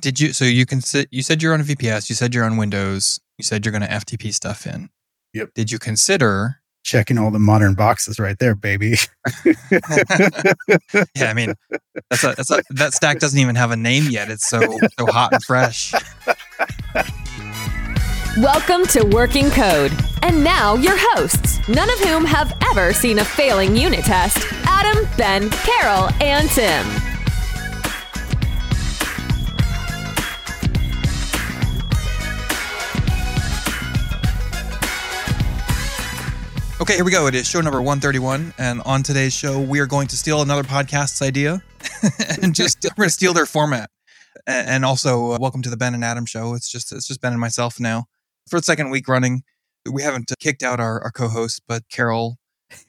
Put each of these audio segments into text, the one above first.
Did you? So you can sit. You said you're on a VPS. You said you're on Windows. You said you're going to FTP stuff in. Yep. Did you consider? Checking all the modern boxes right there, baby. Yeah, I mean, that's a, that's a, that stack doesn't even have a name yet. It's so so hot and fresh. Welcome to Working Code. And now your hosts, none of whom have ever seen a failing unit test Adam, Ben, Carol, and Tim. Okay, here we go. It is show number 131. And on today's show, we are going to steal another podcast's idea and just we're going to steal their format. And also, uh, welcome to the Ben and Adam show. It's just it's just Ben and myself now for the second week running. We haven't uh, kicked out our, our co-host, but Carol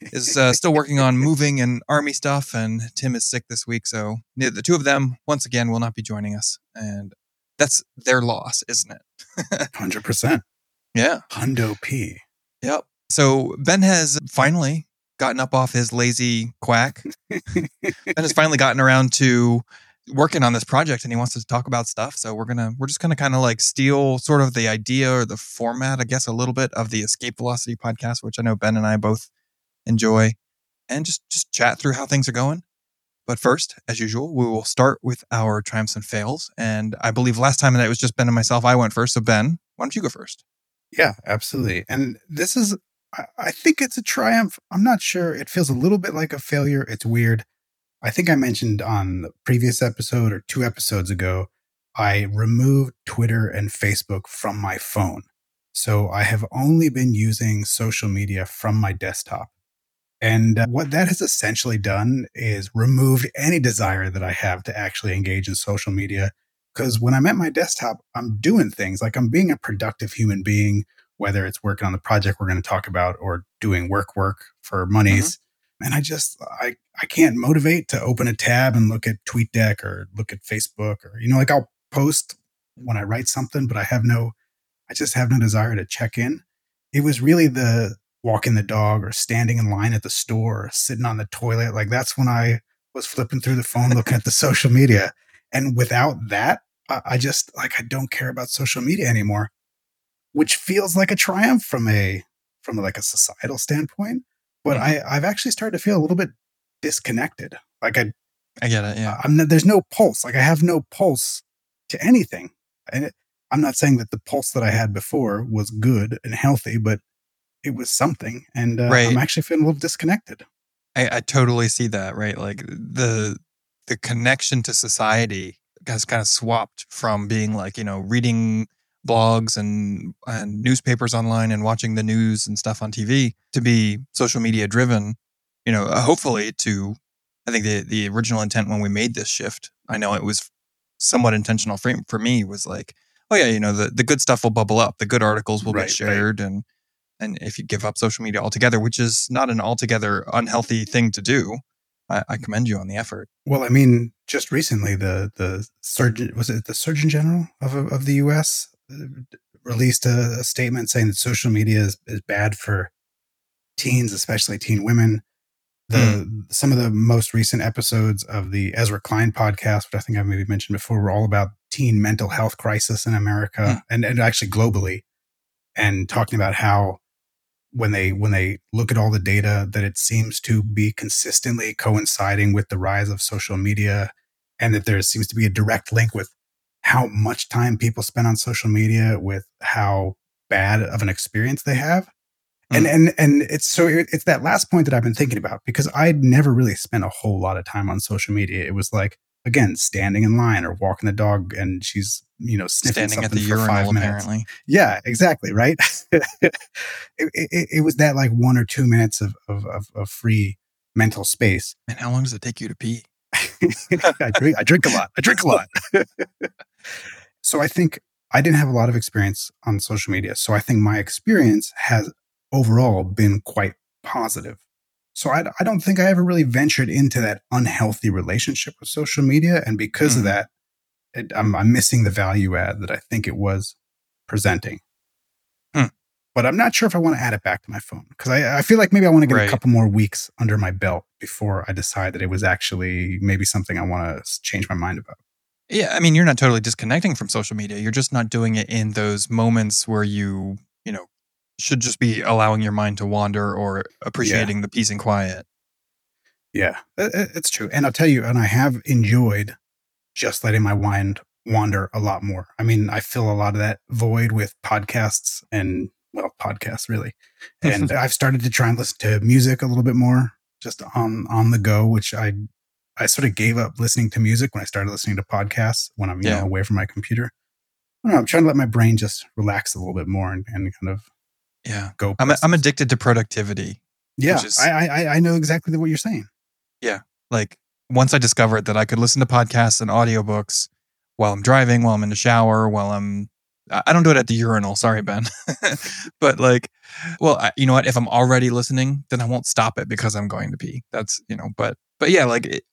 is uh, still working on moving and army stuff, and Tim is sick this week. So the the two of them once again will not be joining us, and that's their loss, isn't it? Hundred percent. Yeah. Hundo P. Yep. So Ben has finally gotten up off his lazy quack. ben has finally gotten around to working on this project and he wants to talk about stuff. So we're gonna we're just gonna kind of like steal sort of the idea or the format, I guess, a little bit of the Escape Velocity podcast, which I know Ben and I both enjoy, and just just chat through how things are going. But first, as usual, we will start with our triumphs and fails. And I believe last time that it was just Ben and myself, I went first. So Ben, why don't you go first? Yeah, absolutely. And this is, I- think it's a triumph. I'm not sure. It feels a little bit like a failure. It's weird. I think I mentioned on the previous episode or two episodes ago, I removed Twitter and Facebook from my phone. So I have only been using social media from my desktop. And uh, what that has essentially done is removed any desire that I have to actually engage in social media. Because when I'm at my desktop, I'm doing things like I'm being a productive human being, whether it's working on the project we're going to talk about or doing work work for monies. Mm-hmm. And I just I I can't motivate to open a tab and look at TweetDeck or look at Facebook or you know like I'll post when I write something, but I have no I just have no desire to check in. It was really the walking the dog or standing in line at the store or sitting on the toilet. Like that's when I was flipping through the phone looking at the social media. And without that, I I just like I don't care about social media anymore, which feels like a triumph from a from like a societal standpoint. But I I've actually started to feel a little bit disconnected. Like I I get it. Yeah. I'm there's no pulse. Like I have no pulse to anything. And it, I'm not saying that the pulse that I had before was good and healthy, but it was something. And uh, Right. I'm actually feeling a little disconnected. I, I totally see that, right? Like the the connection to society has kind of swapped from being like, you know, reading blogs and and newspapers online and watching the news and stuff on TV to be social media driven, you know, uh, hopefully to I think the the original intent when we made this shift, I know it was somewhat intentional for, for me was like, oh yeah, you know, the, the good stuff will bubble up. The good articles will Right, right. shared and and if you give up social media altogether, which is not an altogether unhealthy thing to do, I, I commend you on the effort. Well, I mean, just recently, the the surgeon was it the Surgeon General of of the U.S. released a, a statement saying that social media is, is bad for teens, especially teen women. The hmm. some of the most recent episodes of the Ezra Klein podcast, which I think I maybe mentioned before, were all about teen mental health crisis in America hmm. and, and actually globally, and talking about how when they when they look at all the data that it seems to be consistently coinciding with the rise of social media and that there seems to be a direct link with how much time people spend on social media with how bad of an experience they have and mm. and and it's so it's that last point that i've been thinking about because i'd never really spent a whole lot of time on social media it was like again standing in line or walking the dog and she's you know sniffing Standing at something the for five urinal, minutes apparently. yeah, exactly. Right. it, it, it was that like one or two minutes of, of, of, of free mental space. And how long does it take you to pee? I drink, I drink a lot. I drink a lot. so I think I didn't have a lot of experience on social media. So I think my experience has overall been quite positive. So I, I don't think I ever really ventured into that unhealthy relationship with social media. And because Mhm. of that, it, I'm, I'm missing the value add that I think it was presenting. Hmm. But I'm not sure if I want to add it back to my phone because I, I feel like maybe I want to get Right. a couple more weeks under my belt before I decide that it was actually maybe something I want to change my mind about. Yeah, I mean, you're not totally disconnecting from social media. You're just not doing it in those moments where you, you know, should just be allowing your mind to wander or appreciating the peace and quiet. Yeah, it- it- it's true. And I'll tell you, and I have enjoyed just letting my mind wander a lot more. I mean, I fill a lot of that void with podcasts and, well, podcasts really. And I've started to try and listen to music a little bit more just on on the go, which I I sort of gave up listening to music when I started listening to podcasts when I'm you Yeah. know away from my computer. I don't know, I'm trying to let my brain just relax a little bit more and, and kind of Yeah. go. I'm, I'm addicted to productivity. yeah, is- I, I I know exactly what you're saying. Yeah, like once I discovered that I could listen to podcasts and audiobooks while I'm driving, while I'm in the shower, while I'm I don't do it at the urinal. Sorry, Ben. but like, well, I, you know what? If I'm already listening, then I won't stop it because I'm going to pee. That's you know. But but yeah, like it,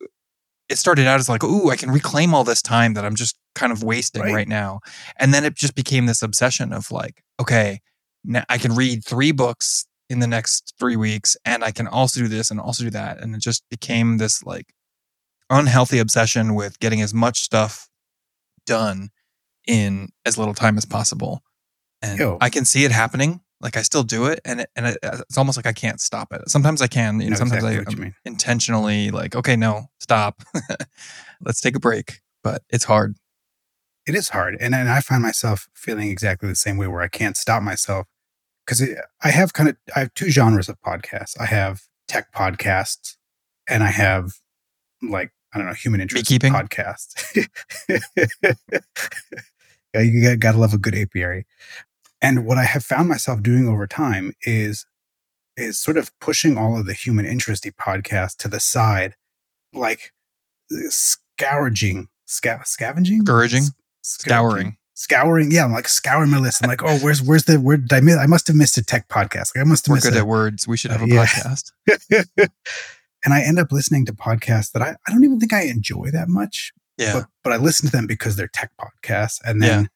it started out as like, ooh, I can reclaim all this time that I'm just kind of wasting Right. right, now, and then it just became this obsession of like, okay, now I can read three books in the next three weeks, and I can also do this and also do that, and it just became this like unhealthy obsession with getting as much stuff done in as little time as possible. And Yo. I can see it happening. Like I still do it, and it, and it, uh, it's almost like I can't stop it. Sometimes I can. You know, sometimes exactly I intentionally like, okay, no, stop. Let's take a break. But it's hard. it is hard and, and i find myself feeling exactly the same way where i can't stop myself because i have kind of i have two genres of podcasts i have tech podcasts and i have like i don't know human interest podcasts Uh, you got, gotta love a good apiary and what i have found myself doing over time is is sort of pushing all of the human interesty podcasts to the side like uh, scourging sca- scavenging Scourging? Scouring. scouring. Yeah, I'm like scouring my list. I'm like, oh, where's where's the where did I miss? I must have missed a tech podcast. Like, I must have We're missed good a, at words. We should have a Yeah. podcast. and I end up listening to podcasts that I, I don't even think I enjoy that much, Yeah. but but I listen to them because they're tech podcasts. And then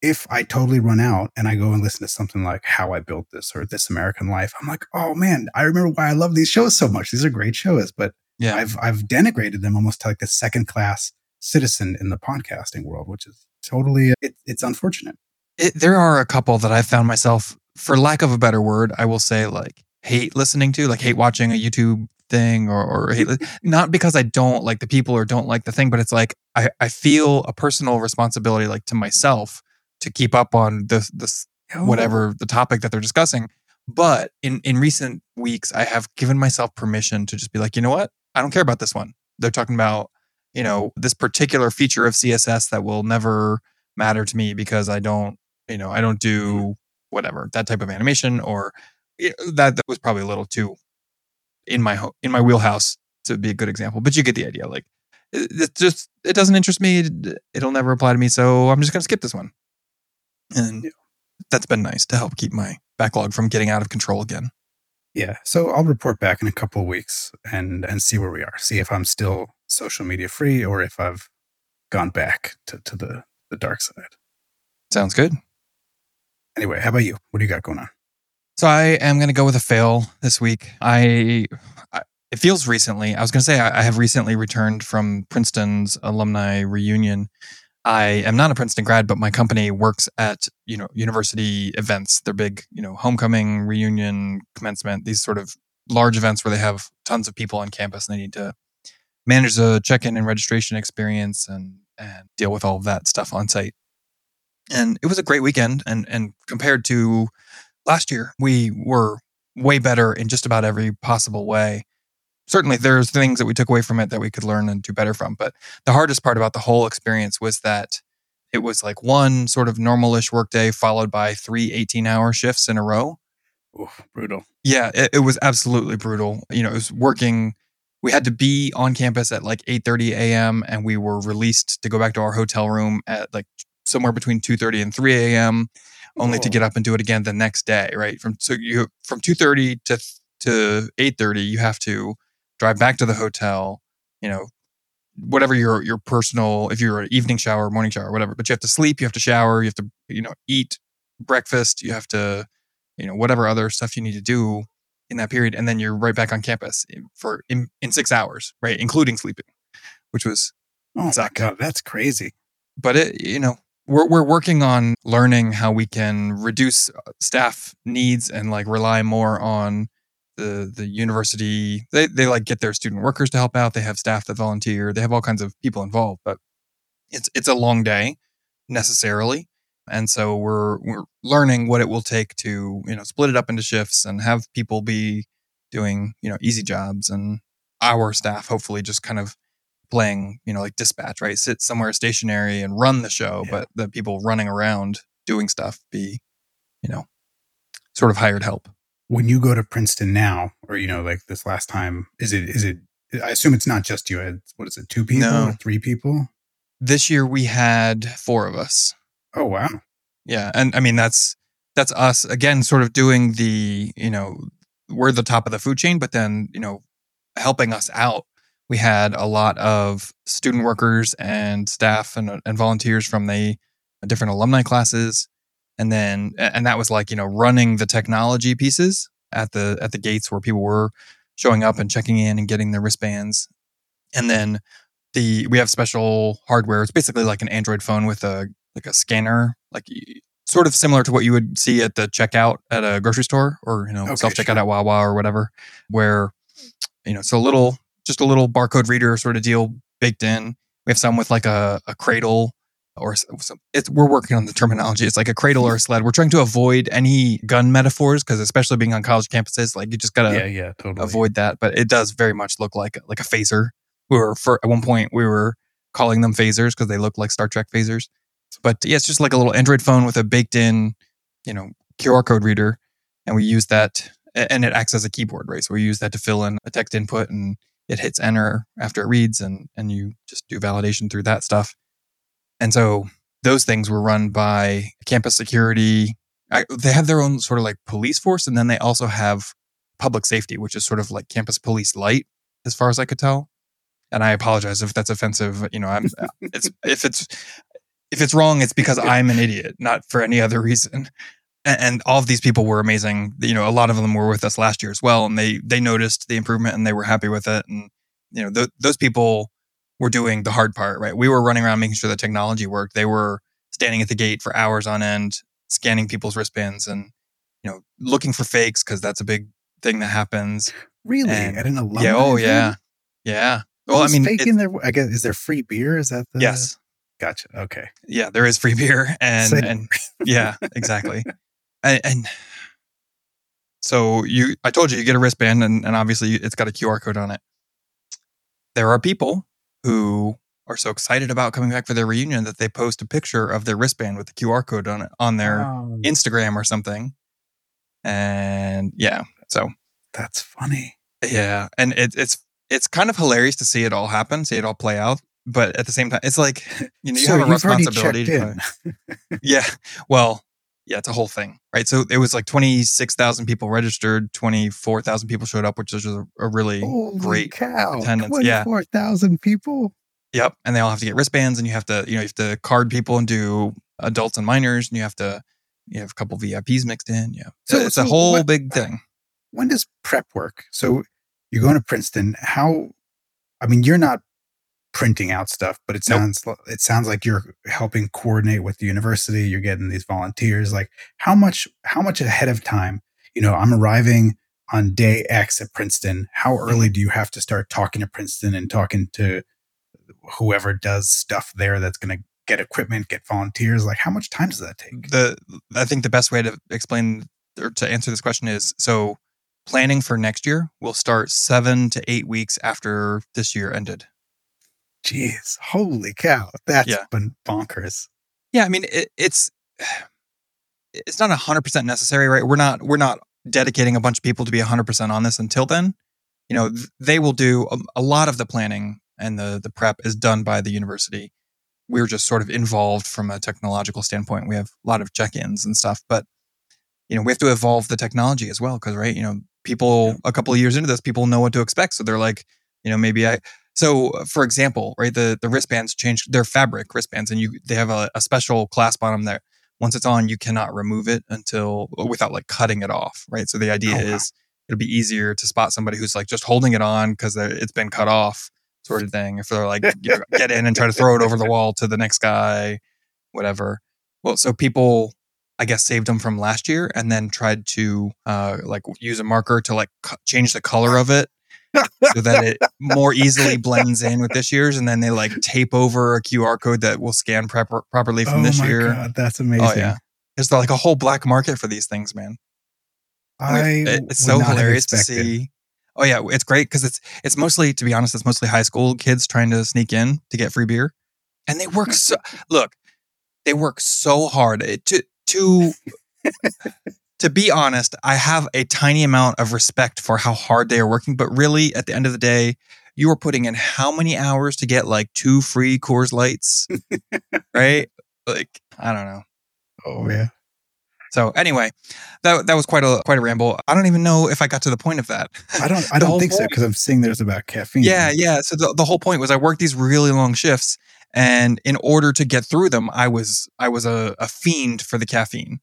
if I totally run out and I go and listen to something like How I Built This or This American Life, I'm like, oh man, I remember why I love these shows so much. These are great shows, but yeah. I've I've denigrated them almost to like a second class citizen in the podcasting world, which is totally uh, it, it's unfortunate. it, there are a couple that I found myself, for lack of a better word, I will say like hate listening to, like hate watching a YouTube thing or, or hate, not because I don't like the people or don't like the thing, but it's like I, I feel a personal responsibility like to myself to keep up on this, this Oh. whatever the topic that they're discussing. But in, in recent weeks, I have given myself permission to just be like, you know what? I don't care about this one. They're talking about, you know, this particular feature of CSS that will never matter to me because I don't, you know, I don't do mm. whatever that type of animation or that that was probably a little too in my ho- in my wheelhouse to be a good example. But you get the idea. Like it, just it doesn't interest me. It, it'll never apply to me. So I'm just gonna skip this one. And Yeah. that's been nice to help keep my backlog from getting out of control again. Yeah. So I'll report back in a couple of weeks and and see where we are. See if I'm still social media free or if I've gone back to, to the, the dark side. Sounds good. Anyway, how about you? What do you got going on? So I am going to go with a fail this week. I, I it feels recently. I was going to say I, I have recently returned from Princeton's alumni reunion. I am not a Princeton grad, but my company works at you know university events. They're big, you know, homecoming, reunion, commencement. These sort of large events where they have tons of people on campus and they need to manage the check-in and registration experience and and deal with all of that stuff on site. And it was a great weekend. And and compared to last year we were way better in just about every possible way. Certainly there's things that we took away from it that we could learn and do better from but the hardest part about the whole experience was that it was like one sort of normalish workday followed by three 18 hour shifts in a row. Oof, brutal. yeah it, it was absolutely brutal. You know it was working. We had to be on campus at like 8.30 a.m and we were released to go back to our hotel room at like somewhere between 2.30 and 3 a.m only to get up and do it again the next day right? From so you from 2.30 to to 8.30 you have to drive back to the hotel you know whatever your your personal if you're an evening shower morning shower whatever but you have to sleep you have to shower you have to you know eat breakfast you have to you know whatever other stuff you need to do in that period and then you're right back on campus in- for in, in six hours right? Including sleeping which was Oh my god, that's crazy. but it you know we're we're working on learning how we can reduce uh, staff needs and like rely more on the the university. They they like get their student workers to help out. They have staff that volunteer. They have all kinds of people involved but it's it's a long day necessarily. And so we're we're learning what it will take to you know split it up into shifts and have people be doing you know easy jobs and our staff hopefully just kind of playing you know like dispatch right sit somewhere stationary and run the show Yeah. but the people running around doing stuff be you know sort of hired help When you go to Princeton now, or you know, like this last time, is it is it? I assume it's not just you. What is it? Two people No. or three people? this year we had four of us Oh wow. Yeah, and I mean that's that's us again, sort of doing the you know we're the top of the food chain, but then you know helping us out. We had a lot of student workers and staff and and volunteers from the uh, different alumni classes, and then and that was like you know running the technology pieces at the at the gates where people were showing up and checking in and getting their wristbands, and then the we have special hardware. It's basically like an Android phone with a like a scanner, like sort of similar to what you would see at the checkout at a grocery store or you know Okay, self checkout sure. at Wawa or whatever, where you know so a little just a little barcode reader sort of deal baked in. We have some with like a, a cradle or some, it's we're working on the terminology. It's like a cradle or a mm-hmm. sled. We're trying to avoid any gun metaphors because especially being on college campuses, like you just gotta yeah, yeah, totally. avoid that. But it does very much look like like a phaser. We were for at one point we were calling them phasers because they look like Star Trek phasers. But yeah, it's just like a little Android phone with a baked in, you know, QR code reader, and we use that, and it acts as a keyboard, right? So we use that to fill in a text input, and it hits enter after it reads, and and you just do validation through that stuff. And so those things were run by campus security. I, they have their own sort of like police force, and then they also have public safety, which is sort of like campus police light, as far as I could tell. And I apologize if that's offensive. You know, I'm it's if it's if it's wrong, it's because I'm an idiot, not for any other reason. And, all of these people were amazing. You know, a lot of them were with us last year as well, and they they noticed the improvement and they were happy with it. And you know, th- those people were doing the hard part, right? We were running around making sure the technology worked. They were standing at the gate for hours on end, scanning people's wristbands, and you know, looking for fakes because that's a big thing that happens. Really? And- At an alumni? yeah. Oh, event? yeah. Yeah. Well, I mean, faking their. I guess is there free beer? Is that the? yes. Gotcha. Okay. yeah, there is free beer, and Same. and yeah, exactly, and, and so you, I told you, you get a wristband, and, and obviously it's got a QR code on it. There are people who are so excited about coming back for their reunion that they post a picture of their wristband with the QR code on it on their Oh, Instagram or something, and yeah, so that's funny. yeah, and it, it's it's kind of hilarious to see it all happen, see it all play out. But at the same time, it's like you know you so have a responsibility. to- yeah. Well, yeah, it's a whole thing, right? So it was like 26,000 people registered, 24,000 people showed up, which is a, a really Holy great cow! attendance, yeah. Twenty-four thousand people. Yep. And they all have to get wristbands and you have to, you know, you have to card people and do adults and minors and you have to, you have a couple VIPs mixed in. Yeah. So So- it's a whole what- big uh, thing. When does prep work? So you're going to Princeton. How? I mean, you're not printing out stuff, but it Nope. sounds it sounds like you're helping coordinate with the university. You're getting these volunteers. Like how much? How much ahead of time? You know, I'm arriving on day X at Princeton. How Mm-hmm. early do you have to start talking to Princeton and talking to whoever does stuff there that's going to get equipment, get volunteers? Like, how much time does that take? The, I think the best way to explain or to answer this question is so planning for next year will start seven to eight weeks after this year ended. Jeez, holy cow, that's Yeah. been bonkers. Yeah, I mean it, it's it's not hundred percent necessary, right? We're not we're not dedicating a bunch of people to be hundred percent on this until then. You know, mm-hmm. they will do a, a lot of the planning and the the prep is done by the university. We're just sort of involved from a technological standpoint. We have a lot of check-ins and stuff, but you know, we have to evolve the technology as well because, right? You know, people a couple of years into this, people know what to expect, so they're like, you know, maybe I. So, for example, right, the the wristbands change. They're fabric wristbands, and you they have a, a special clasp on them that once it's on, you cannot remove it until without like cutting it off, right? So the idea Oh, wow. is it'll be easier to spot somebody who's like just holding it on because it's been cut off. sort of thing. If they're like, you know, get in and try to throw it over the wall to the next guy, whatever. Well, so people, I guess, saved them from last year and then tried to uh, like use a marker to like cu- change the color of it so that it more easily blends in with this year's. And then they like tape over a QR code that will scan proper, properly from oh this my year. God, that's amazing. Oh yeah, there's like a whole black market for these things, man. I It- it's so hilarious to see. Oh yeah, it's great because it's it's mostly, to be honest, it's mostly high school kids trying to sneak in to get free beer, and they work so. look, they work so hard It- to to. To be honest, I have a tiny amount of respect for how hard they are working, but really, at the end of the day, you are putting in how many hours to get like two free Coors Lights, right? Like, I don't know. Oh yeah. So anyway, that that was quite a quite a ramble. I don't even know if I got to the point of that. I don't. I don't think so because I'm seeing there's about caffeine. Yeah, yeah. So the, the whole point was I worked these really long shifts, and in order to get through them, I was I was a, a fiend for the caffeine.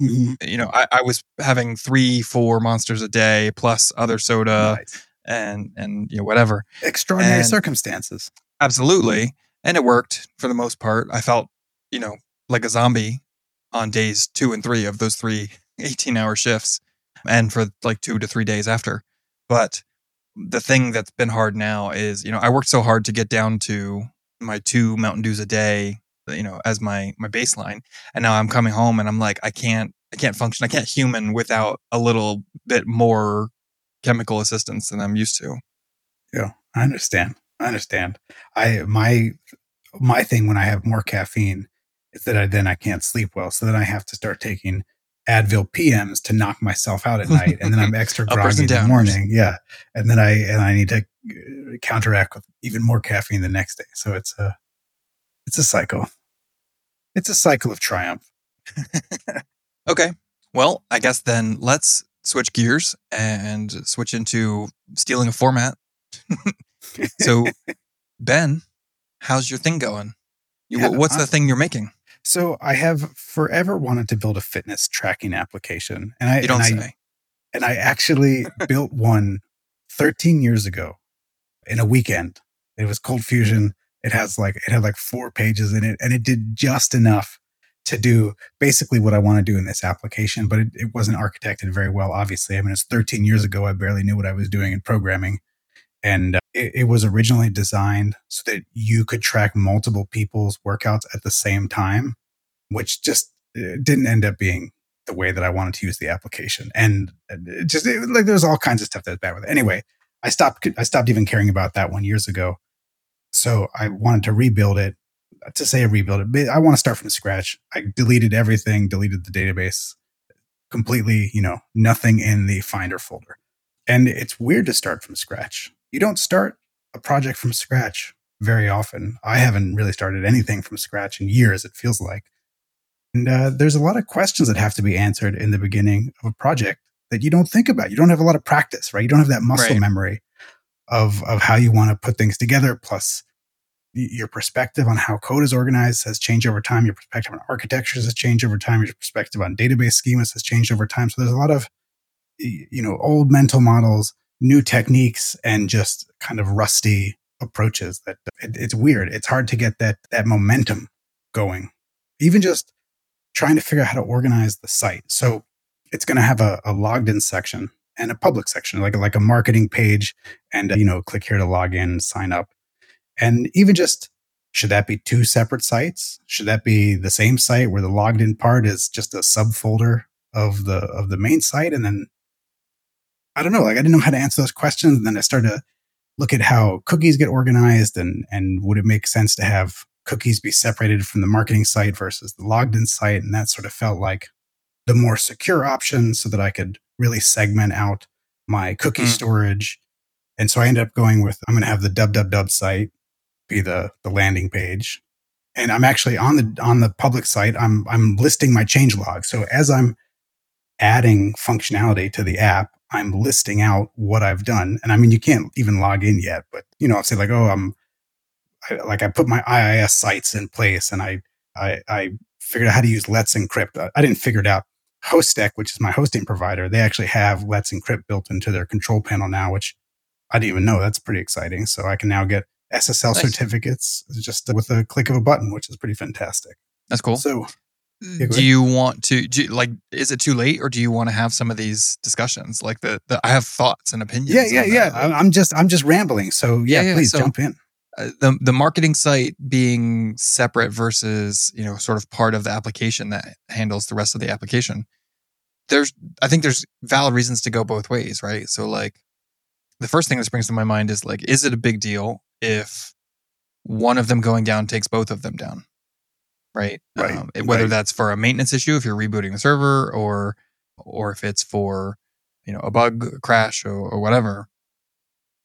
Mhm. You know, I, I was having three, four monsters a day plus other soda Nice. and and you know whatever. Extraordinary and- circumstances. Absolutely, and it worked for the most part. I felt you know like a zombie on days two and three of those three 18 hour shifts and for like two to three days after. But the thing that's been hard now is, you know, I worked so hard to get down to my two Mountain Dews a day, you know, as my my baseline. And now I'm coming home and I'm like, I can't I can't function. I can't human without a little bit more chemical assistance than I'm used to. Yeah, I understand. I understand. I my my thing when I have more caffeine is that I then I can't sleep well. So then I have to start taking Advil PMs to knock myself out at night, and then I'm extra groggy in the morning. Yeah, and then I and I need to uh, counteract with even more caffeine the next day. So it's a it's a cycle. It's a cycle of triumph. Okay. Well, I guess then let's switch gears and switch into stealing a format. so, Ben, how's your thing going? Yeah, what's I- the thing you're making? So I have forever wanted to build a fitness tracking application, and I You don't and I, and I actually built one 13 years ago in a weekend. It was ColdFusion. It has like it had like four pages in it, and it did just enough to do basically what I want to do in this application. But it, it wasn't architected very well. Obviously, I mean it's 13 years ago. I barely knew what I was doing in programming, and uh, it, it was originally designed so that you could track multiple people's workouts at the same time, which just uh, didn't end up being the way that I wanted to use the application. And it just like there's all kinds of stuff that's bad with it. Anyway, I stopped I stopped even caring about that one years ago. So I wanted to rebuild it. To say a rebuild it, but I want to start from scratch. I deleted everything, deleted the database completely, you know, nothing in the Finder folder. And it's weird to start from scratch. You don't start a project from scratch very often. I haven't really started anything from scratch in years, it feels like. And uh, there's a lot of questions that have to be answered in the beginning of a project that you don't think about. You don't have a lot of practice, right? You don't have that muscle Right. memory of of how you want to put things together. Plus, your perspective on how code is organized has changed over time. Your perspective on architectures has changed over time. Your perspective on database schemas has changed over time. So there's a lot of you know old mental models, new techniques, and just kind of rusty approaches. That it, it's weird. It's hard to get that that momentum going. Even just trying to figure out how to organize the site. So it's going to have a, a logged in section and a public section, like like a marketing page, and you know, click here to log in, sign up, and even just should that be two separate sites? Should that be the same site where the logged in part is just a subfolder of the of the main site, and then I don't know, like I didn't know how to answer those questions, and then I started to look at how cookies get organized, and and would it make sense to have cookies be separated from the marketing site versus the logged in site, and that sort of felt like the more secure option so that I could really segment out my cookie Mm. storage. And so I ended up going with I'm going to have the www site be the the landing page. And I'm actually on the on the public site I'm I'm listing my change log. So as I'm adding functionality to the app, I'm listing out what I've done. And I mean you can't even log in yet, but you know, I'll say like, "Oh, I'm I, like I put my IIS sites in place and I I I figured out how to use Let's Encrypt. I, I didn't figure it out. Hostek, which is my hosting provider, they actually have Let's Encrypt built into their control panel now, which I didn't even know. That's pretty exciting. So I can now get SSL Nice. certificates just with a click of a button, which is pretty fantastic. That's cool. So go do you want to do you, like is it too late or do you want to have some of these discussions like the, the i have thoughts and opinions yeah, yeah, yeah. that. I'm just I'm just rambling. So yeah, Yeah, yeah, please so- jump in. Uh, the the marketing site being separate versus you know sort of part of the application that handles the rest of the application there's i think there's valid reasons to go both ways right so like the first thing that springs to my mind is like is it a big deal if one of them going down takes both of them down right Right, um, whether right. that's for a maintenance issue if you're rebooting the server or or if it's for you know a bug crash or, or whatever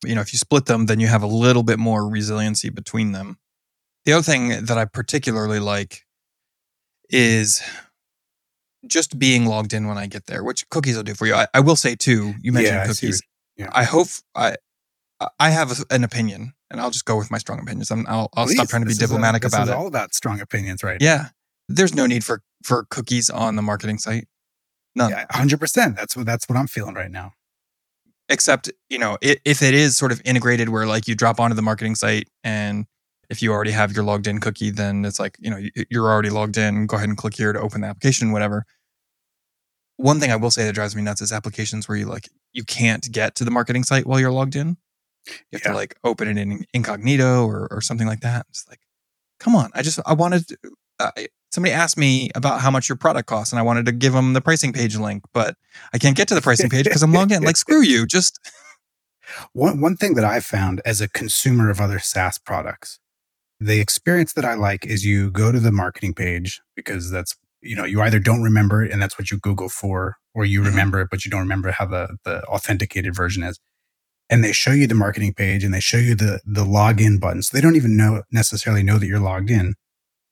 you know if you split them then you have a little bit more resiliency between them the other thing that i particularly like is just being logged in when i get there which cookies will do for you i, I will say too you mentioned Yeah, cookies what- yeah. i hope i i have an opinion and i'll just go with my strong opinions I'm, i'll, I'll stop trying to be a- diplomatic this about is it all about strong opinions, right? now. yeah there's no need for for cookies on the marketing site none Yeah, hundred percent. That's what that's what I'm feeling right now. Except you know i if it is sort of integrated where like you drop onto the marketing site and if you already have your logged in cookie then it's like you know you- you're already logged in go ahead and click here to open the application whatever. One thing i will say that drives me nuts is applications where you like you can't get to the marketing site while you're logged in. You have Yeah. to like open it in incognito or, or something like that. It's like come on. I just i wanted to, uh, somebody asked me about how much your product costs and i wanted to give them the pricing page link but i can't get to the pricing page because i'm logged in like screw you just One one thing that I've found as a consumer of other SaaS products, the experience that I like is you go to the marketing page because that's you know you either don't remember it and that's what you Google for, or you Mhm. remember it but you don't remember how the the authenticated version is. And they show you the marketing page and they show you the the login button. So they don't even know necessarily know that you're logged in.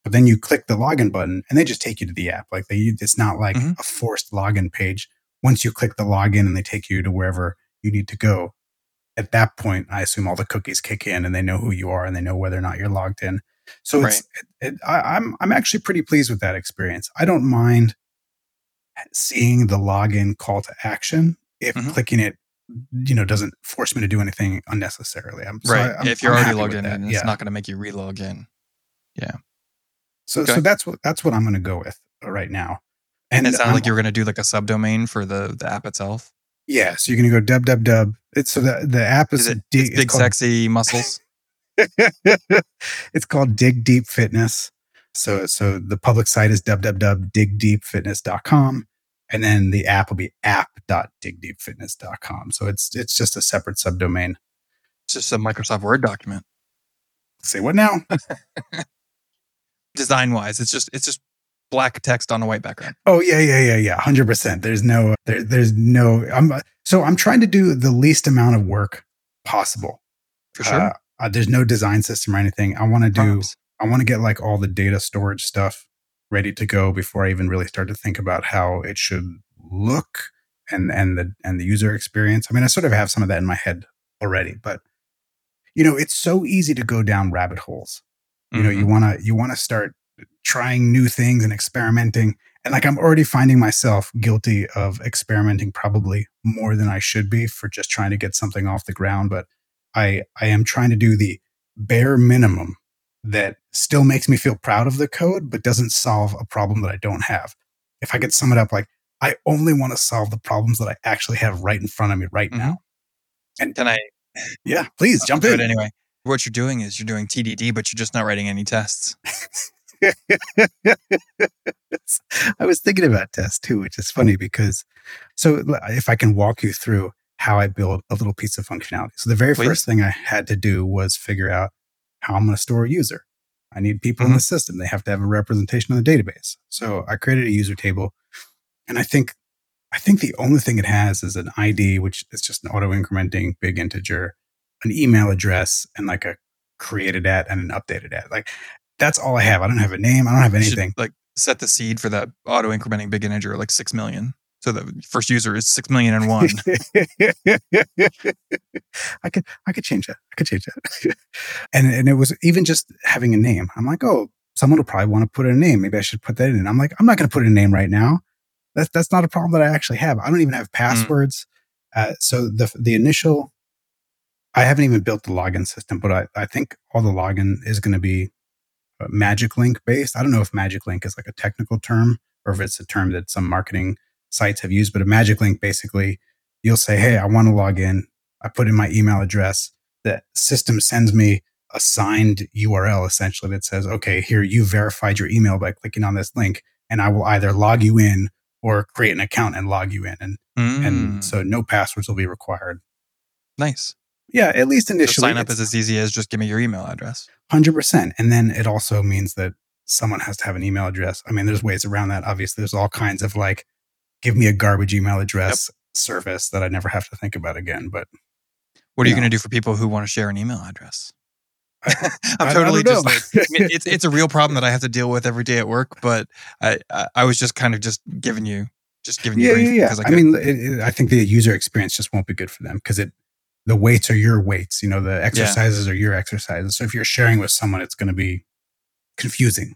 But then you click the login button and they just take you to the app. Like they it's not like Mhm. a forced login page. Once you click the login and they take you to wherever you need to go, at that point, I assume all the cookies kick in and they know who you are and they know whether or not you're logged in. So it's, it, it, I, I'm I'm actually pretty pleased with that experience. I don't mind seeing the login call to action if Mhm. clicking it, you know, doesn't force me to do anything unnecessarily. I'm so right I- I'm- if you're I'm already logged in that. and yeah. it's not going to make you re-log in so okay. so that's what that's what I'm going to go with uh, right now. and it sounded I'm- like you were going to do like a subdomain for the the app itself yeah. So you're going to go dub dub dub. It's so the the app is, is it dig- it's it's big called sexy muscles it's called Dig Deep Fitness. So so the public site is www.digdeepfitness.com and then the app will be app.digdeepfitness.com. So it's it's just a separate subdomain. it's just a microsoft word document Say what now? design wise it's just it's just black text on a white background Oh yeah, yeah, yeah, yeah. Hundred percent. There's no there, there's no I'm so I'm trying to do the least amount of work possible. for sure Uh, uh, there's no design system or anything. I want to do Props. I want to get like all the data storage stuff ready to go before I even really start to think about how it should look and and the and the user experience. I mean, I sort of have some of that in my head already, but you know, it's so easy to go down rabbit holes. You know, you want to you want to start trying new things and experimenting. And like I'm already finding myself guilty of experimenting probably more than I should be for just trying to get something off the ground, but I I am trying to do the bare minimum that still makes me feel proud of the code, but doesn't solve a problem that I don't have. If I could sum it up like, I only want to solve the problems that I actually have right in front of me right Mhm. now. And can i Yeah, please jump in. it anyway what you're doing is you're doing tdd but you're just not writing any tests I was thinking about tests too, which is funny because so if I can walk you through how I build a little piece of functionality. So the very Please. first thing I had to do was figure out how I'm going to store a user. I need people in the mm-hmm. system. They have to have a representation of the database. So I created a user table and I think I think the only thing it has is an ID, which is just an auto incrementing big integer, an email address, and like a created at and an updated at. Like that's all I have. I don't have a name. I don't have You should, anything. like set the seed for that auto incrementing big integer like 6 million so the first user is 6 million and one I could I could change that. I could change that. and and it was even just having a name. I'm like, oh, someone will probably want to put in a name. Maybe I should put that in. I'm like, I'm not going to put in a name right now. That's that's not a problem that I actually have. I don't even have passwords. Uh, so the the initial I haven't even built the login system, but I, I think all the login is going to be uh, Magic Link based. I don't know if Magic Link is like a technical term or if it's a term that some marketing sites have used, but a Magic Link basically, you'll say, Hey, I want to log in. I put in my email address. The system sends me a signed URL essentially that says, okay, here you verified your email by clicking on this link, and I will either log you in or create an account and log you in. And Mm. and so no passwords will be required. nice. Yeah, at least So initially. sign up is as easy as just give me your email address. hundred percent. And then it also means that someone has to have an email address. I mean, there's ways around that. Obviously, there's all kinds of like, give me a garbage email address service that I never have to think about again. But What are you Yeah. going to do for people who want to share an email address? I- I'm totally just like, I mean, it's, it's a real problem that I have to deal with every day at work. But I I, I was just kind of just giving you just giving you yeah, yeah, yeah. I, I, mean, it, it- I think the user experience just won't be good for them because it, the weights are your weights. You know, the exercises are your exercises. So if you're sharing with someone, it's going to be confusing.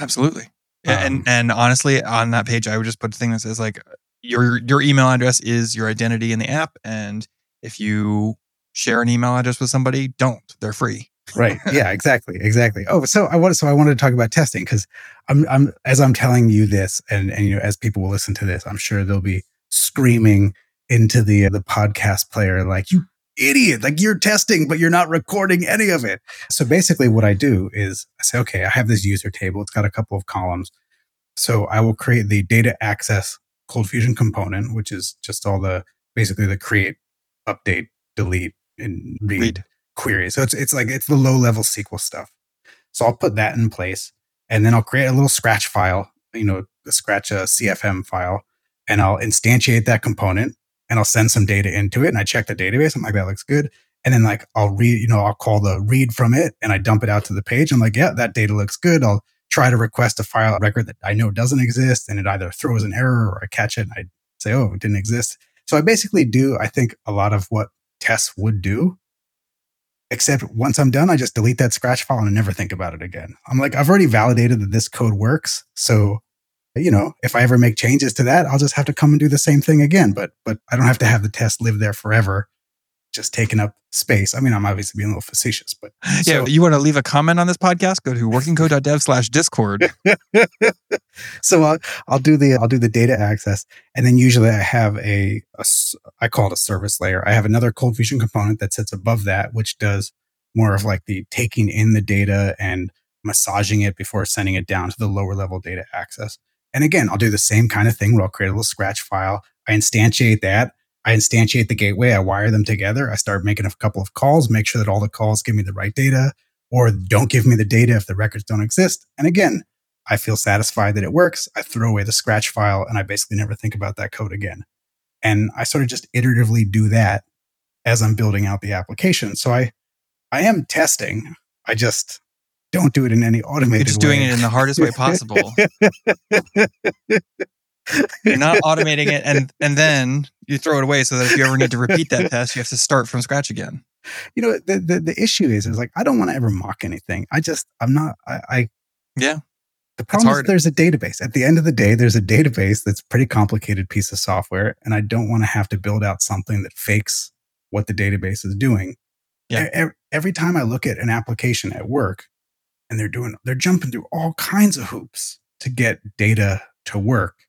absolutely. Um, and and honestly, on that page, I would just put a thing that says like your your email address is your identity in the app, and if you share an email address with somebody, don't. They're free. right yeah exactly exactly oh so i wanted so i wanted to talk about testing because i'm i'm as i'm telling you this and and you know as people will listen to this i'm sure they'll be screaming into the the podcast player like you idiot like you're testing but you're not recording any of it so basically what i do is i say okay i have this user table it's got a couple of columns so i will create the data access ColdFusion component which is just all the basically the create update delete and read Read. query. So it's it's like it's the low level SQL stuff. So I'll put that in place, and then I'll create a little Scratch file, you know, the Scratch a CFM file, and I'll instantiate that component, and I'll send some data into it, and I check the database. I'm like, that looks good, and then like I'll read, you know, I'll call the read from it, and I dump it out to the page. I'm like, yeah, that data looks good. I'll try to request a file record that I know doesn't exist, and it either throws an error or I catch it, and I say, oh, it didn't exist. So I basically do, I think, a lot of what tests would do except once I'm done, I just delete that scratch file and I never think about it again. I'm like, I've already validated that this code works. So, you know, if I ever make changes to that, I'll just have to come and do the same thing again. But but I don't have to have the test live there forever, just taking up space. I mean, I'm obviously being a little facetious, but yeah, you want to leave a comment on this podcast? Go to workingcode.dev slash discord. so I'll, I'll do the I'll do the data access, and then usually I have a, a I call it a service layer. I have another ColdFusion component that sits above that, which does more of like the taking in the data and massaging it before sending it down to the lower level data access. And again, I'll do the same kind of thing where I'll create a little Scratch file. I instantiate that. I instantiate the gateway. I wire them together. I start making a couple of calls, make sure that all the calls give me the right data or don't give me the data if the records don't exist. And again, I feel satisfied that it works. I throw away the scratch file and I basically never think about that code again. And I sort of just iteratively do that as I'm building out the application. So I, I am testing. I just don't do it in any automated You're just doing way. it in the hardest way possible. You're not automating it, and and then you throw it away so that if you ever need to repeat that test, you have to start from scratch again. you know, the, the, the issue is, is like, I don't want to ever mock anything. I just, I'm not, I, I Yeah. The problem is there's a database. At the end of the day, there's a database that's a pretty complicated piece of software. And I don't want to have to build out something that fakes what the database is doing. Yeah. Every, every time I look at an application at work and they're doing, they're jumping through all kinds of hoops to get data to work.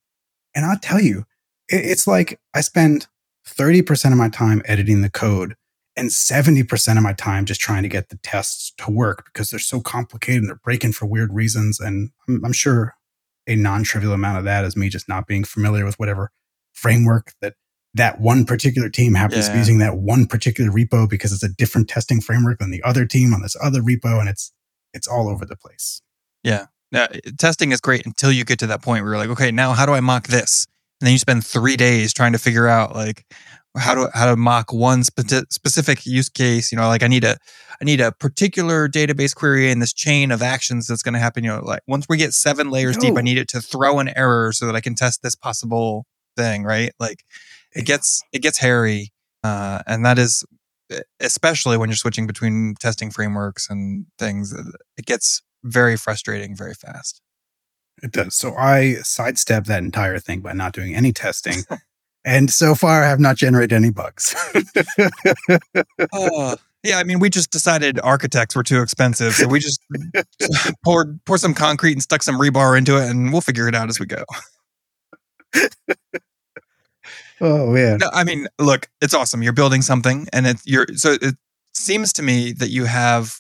And I'll tell you, it, it's like I spend 30% of my time editing the code and 70% of my time just trying to get the tests to work because they're so complicated and they're breaking for weird reasons. And I'm, I'm sure a non trivial amount of that is me just not being familiar with whatever framework that that one particular team happens to be using that one particular repo because it's a different testing framework than the other team on this other repo. And it's, it's all over the place. Now, testing is great until you get to that point where you're like, okay, now how do I mock this? And then you spend three days trying to figure out like how to how to mock one spe- specific use case. You know, like I need a I need a particular database query in this chain of actions that's going to happen. You know, like once we get seven layers deep, I need it to throw an error so that I can test this possible thing. Right? Like it gets it gets hairy, uh, and that is especially when you're switching between testing frameworks and things. It gets very frustrating very fast. It does. So I sidestep that entire thing by not doing any testing. And so far, I have not generated any bugs. Uh, yeah, I mean, we just decided architects were too expensive, so we just poured pour some concrete and stuck some rebar into it, and we'll figure it out as we go. oh man. No, I mean, look, it's awesome. You're building something, and it's you're so it seems to me that you have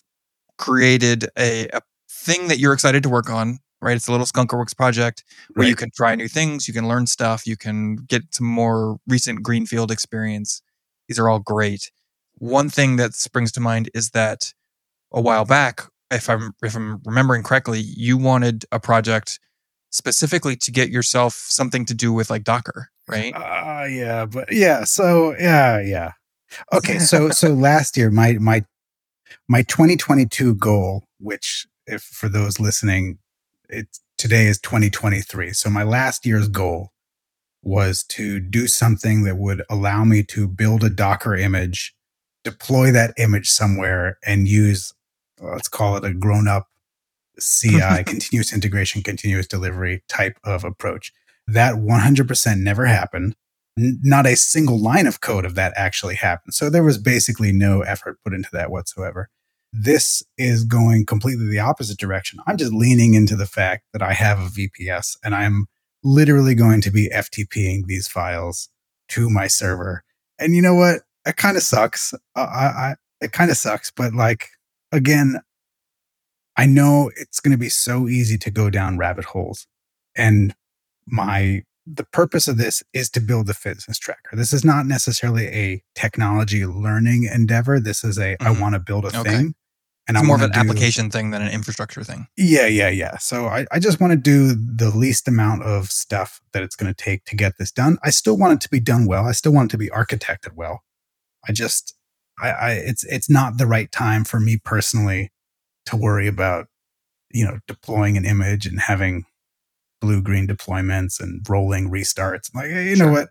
created a, a thing that you're excited to work on. Right, it's a little Skunkerworks project where you can try new things, you can learn stuff, you can get some more recent greenfield experience. These are all great. One thing that springs to mind is that a while back, if I'm if I'm remembering correctly, you wanted a project specifically to get yourself something to do with like Docker, right? Ah, yeah, but yeah, so yeah, yeah. Okay, so so last year my my my 2022 goal, which if for those listening, it's today is 2023. So my last year's goal was to do something that would allow me to build a Docker image, deploy that image somewhere and use let's call it a grown up CI, continuous integration, continuous delivery type of approach. That 100% never happened. N- Not a single line of code of that actually happened. So there was basically no effort put into that whatsoever. This is going completely the opposite direction. I'm just leaning into the fact that I have a VPS and I'm literally going to be FTPing these files to my server. And you know what? It kind of sucks. I, I, it kind of sucks, but like, again, I know it's going to be so easy to go down rabbit holes. And my the purpose of this is to build the fitness tracker. This is not necessarily a technology learning endeavor. This is a I Mhm. want to build a Okay. thing. And It's I more of an do- application thing than an infrastructure thing. Yeah, yeah, yeah. So I, I just want to do the least amount of stuff that it's going to take to get this done. I still want it to be done well. I still want it to be architected well. I just I, I it's it's not the right time for me personally to worry about, you know, deploying an image and having blue green deployments and rolling restarts. I'm like, hey, you know what?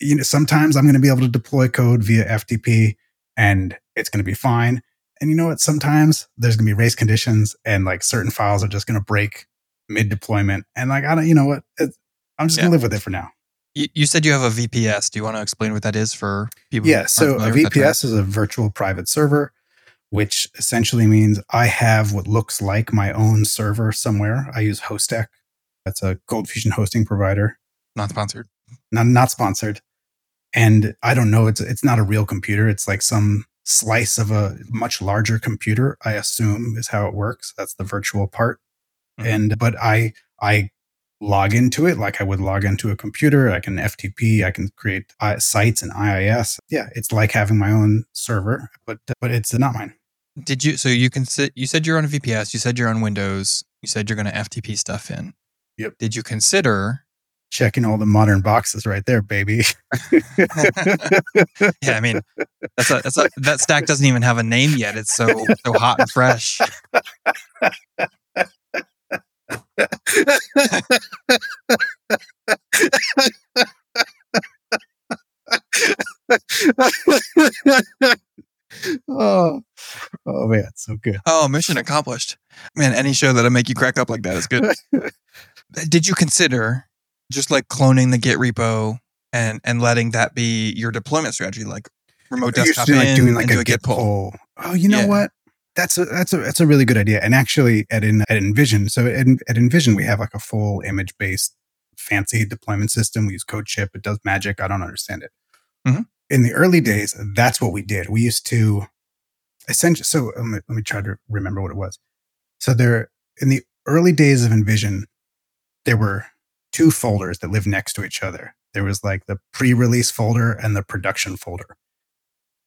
You know, sometimes I'm going to be able to deploy code via FTP and it's going to be fine. And you know what? Sometimes there's going to be race conditions and like certain files are just going to break mid deployment. And like, I don't, you know what? It, I'm just going to live with it for now. You, you said you have a VPS. Do you want to explain what that is for people? Yeah. So a familiar with that term? VPS is a virtual private server, which essentially means I have what looks like my own server somewhere. I use Hostek. That's a ColdFusion hosting provider. not sponsored. not not sponsored. And I don't know, it's it's not a real computer. It's like some slice of a much larger computer, I assume is how it works. That's the virtual part. Mhm. And but I I log into it like I would log into a computer. I can FTP, I can create uh, sites and IIS. Yeah, it's like having my own server, but but it's not mine. Did you? So you can sit. You said you're on a VPS. You said you're on Windows. You said you're going to FTP stuff in. Yep. Did you consider? Checking all the modern boxes right there, baby. yeah, I mean, that's a, that's a, that stack doesn't even have a name yet. It's so so hot and fresh. oh, oh man, so good. Oh, mission accomplished. Man, any show that'll make you crack up like that is good. Did you consider just like cloning the Git repo and and letting that be your deployment strategy, like remote desktop to do, like in doing like a, a Git pull? Oh, you know Yeah. what? That's a that's a that's a really good idea. And actually, at in, at InVision, so at, at InVision, we have like a full image based fancy deployment system. We use CodeShip. It does magic. I don't understand it. Mhm. In the early days, that's what we did. We used to essentially. So let me, let me try to remember what it was. So there, in the early days of InVision, there were two folders that lived next to each other. There was like the pre-release folder and the production folder.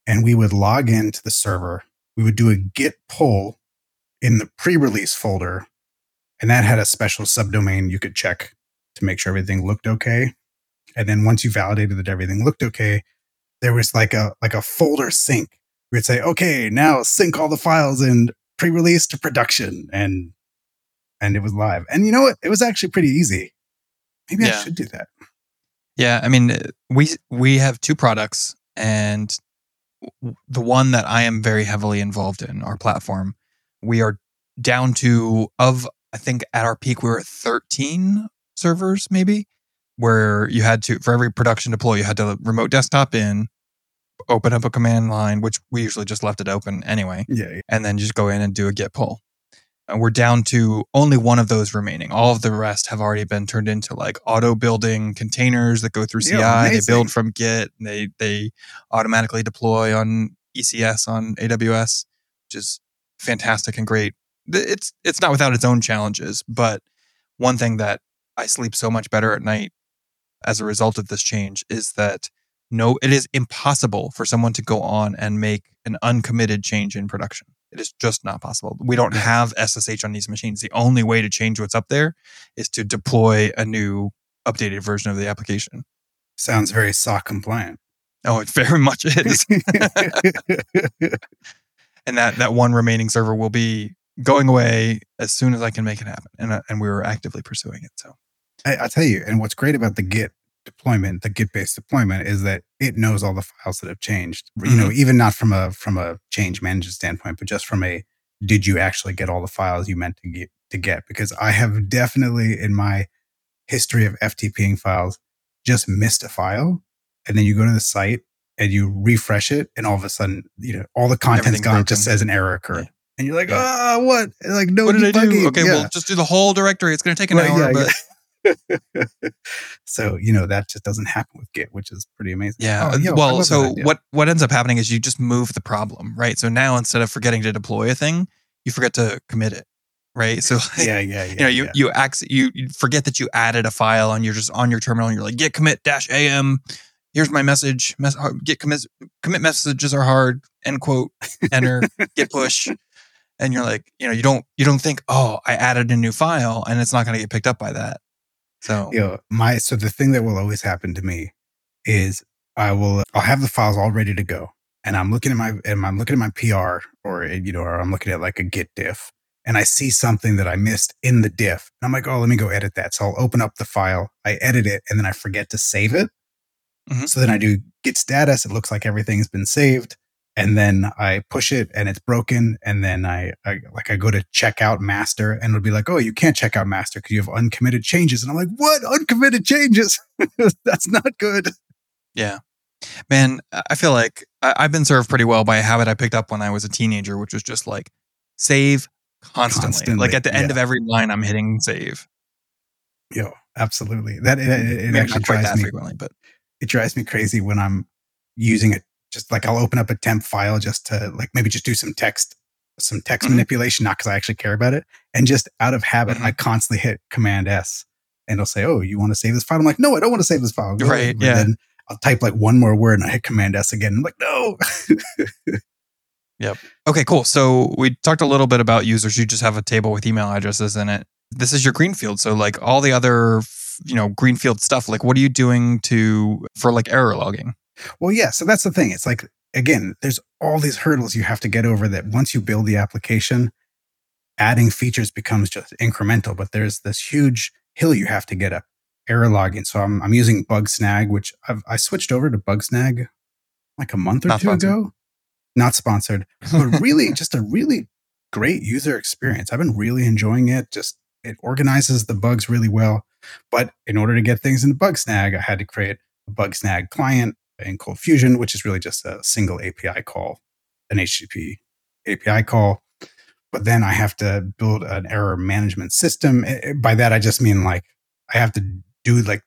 And we would log into the server. We would do a git pull in the pre-release folder, and that had a special subdomain you could check to make sure everything looked okay. And then once you validated that everything looked okay, there was like a like a folder sync. We'd say, okay, now sync all the files in pre-release to production, and and it was live. And you know what? It was actually pretty easy. Maybe I should do that. Yeah, I mean, we we have two products, and the one that I am very heavily involved in, our platform, we are down to of I think at our peak we were at thirteen servers, maybe where you had to for every production deploy you had to remote desktop in, open up a command line, which we usually just left it open anyway, Yeah. yeah. and then just go in and do a git pull. And we're down to only one of those remaining. All of the rest have already been turned into like auto building containers that go through CI. Yeah, they build from Git. And they they automatically deploy on ECS on AWS, which is fantastic and great. It's it's not without its own challenges, but one thing that I sleep so much better at night as a result of this change is that no, it is impossible for someone to go on and make an uncommitted change in production. It is just not possible. We don't have SSH on these machines. The only way to change what's up there is to deploy a new updated version of the application. Sounds very SOC compliant. Oh, it very much is. and that that one remaining server will be going away as soon as I can make it happen. And uh, and we were actively pursuing it. So I, I tell you, and what's great about the Git deployment, the Git based deployment, is that it knows all the files that have changed. You know, even not from a from a change management standpoint, but just from a did you actually get all the files you meant to get to get? Because I have definitely in my history of FTPing files just missed a file, and then you go to the site and you refresh it, and all of a sudden, you know, all the content's gone. It just broken. says an error occurred. Yeah. And you're like, Yeah. ah, what? Like, no what did I do? Okay, Yeah. well, just do the whole directory. It's going to take an Right, hour, but so you know that just doesn't happen with Git, which is pretty amazing. Yeah. Oh, yo, well, so what what ends up happening is you just move the problem, right? So now instead of forgetting to deploy a thing, you forget to commit it, right? So like, Yeah, yeah, yeah. you know, you yeah. you, acc- you you forget that you added a file and you're just on your terminal and you're like git commit dash am. Here's my message. Mess- uh, git commit commit messages are hard. End quote. Enter. git push. And you're like, you know, you don't you don't think, oh, I added a new file and it's not going to get picked up by that. So you know, my so the thing that will always happen to me is I will I'll have the files all ready to go, and I'm looking at my and I'm looking at my PR or you know, or I'm looking at like a Git diff, and I see something that I missed in the diff, and I'm like, oh, let me go edit that. So I'll open up the file, I edit it, and then I forget to save it. Mhm. So then I do Git status. It looks like everything's been saved. And then I push it and it's broken. And then I, I like I go to check out master and it'll be like, oh, you can't check out master because you have uncommitted changes. And I'm like, what? Uncommitted changes? That's not good. Yeah. Man, I feel like I- I've been served pretty well by a habit I picked up when I was a teenager, which was just like save constantly. Constantly, Like at the end yeah. of every line, I'm hitting save. Yo, absolutely. That it, it, it actually drives that me. frequently, but It drives me crazy when I'm using it. Just like I'll open up a temp file just to like maybe just do some text, some text Mhm. manipulation, not because I actually care about it, and just out of habit, Mhm. I constantly hit Command S, and it'll say, "Oh, you want to save this file?" I'm like, "No, I don't want to save this file." Go Right. And yeah. Then I'll type like one more word, and I hit Command S again. I'm like, "No." Yep. Okay, cool. So we talked a little bit about users. You just have a table with email addresses in it. This is your greenfield. So like all the other, you know, greenfield stuff, like what are you doing to for like error logging? Well, yeah. So that's the thing. It's like, again, there's all these hurdles you have to get over that once you build the application, adding features becomes just incremental, but there's this huge hill you have to get up. Error logging. So I'm, I'm using Bugsnag, which I've, I switched over to Bugsnag like a month or Not two sponsored. ago. Not sponsored, but really just a really great user experience. I've been really enjoying it. Just it organizes the bugs really well. But in order to get things into Bugsnag, I had to create a Bugsnag client in ColdFusion, which is really just a single API call, an HTTP API call. But then I have to build an error management system. Eh, eh, By that, I just mean like I have to do like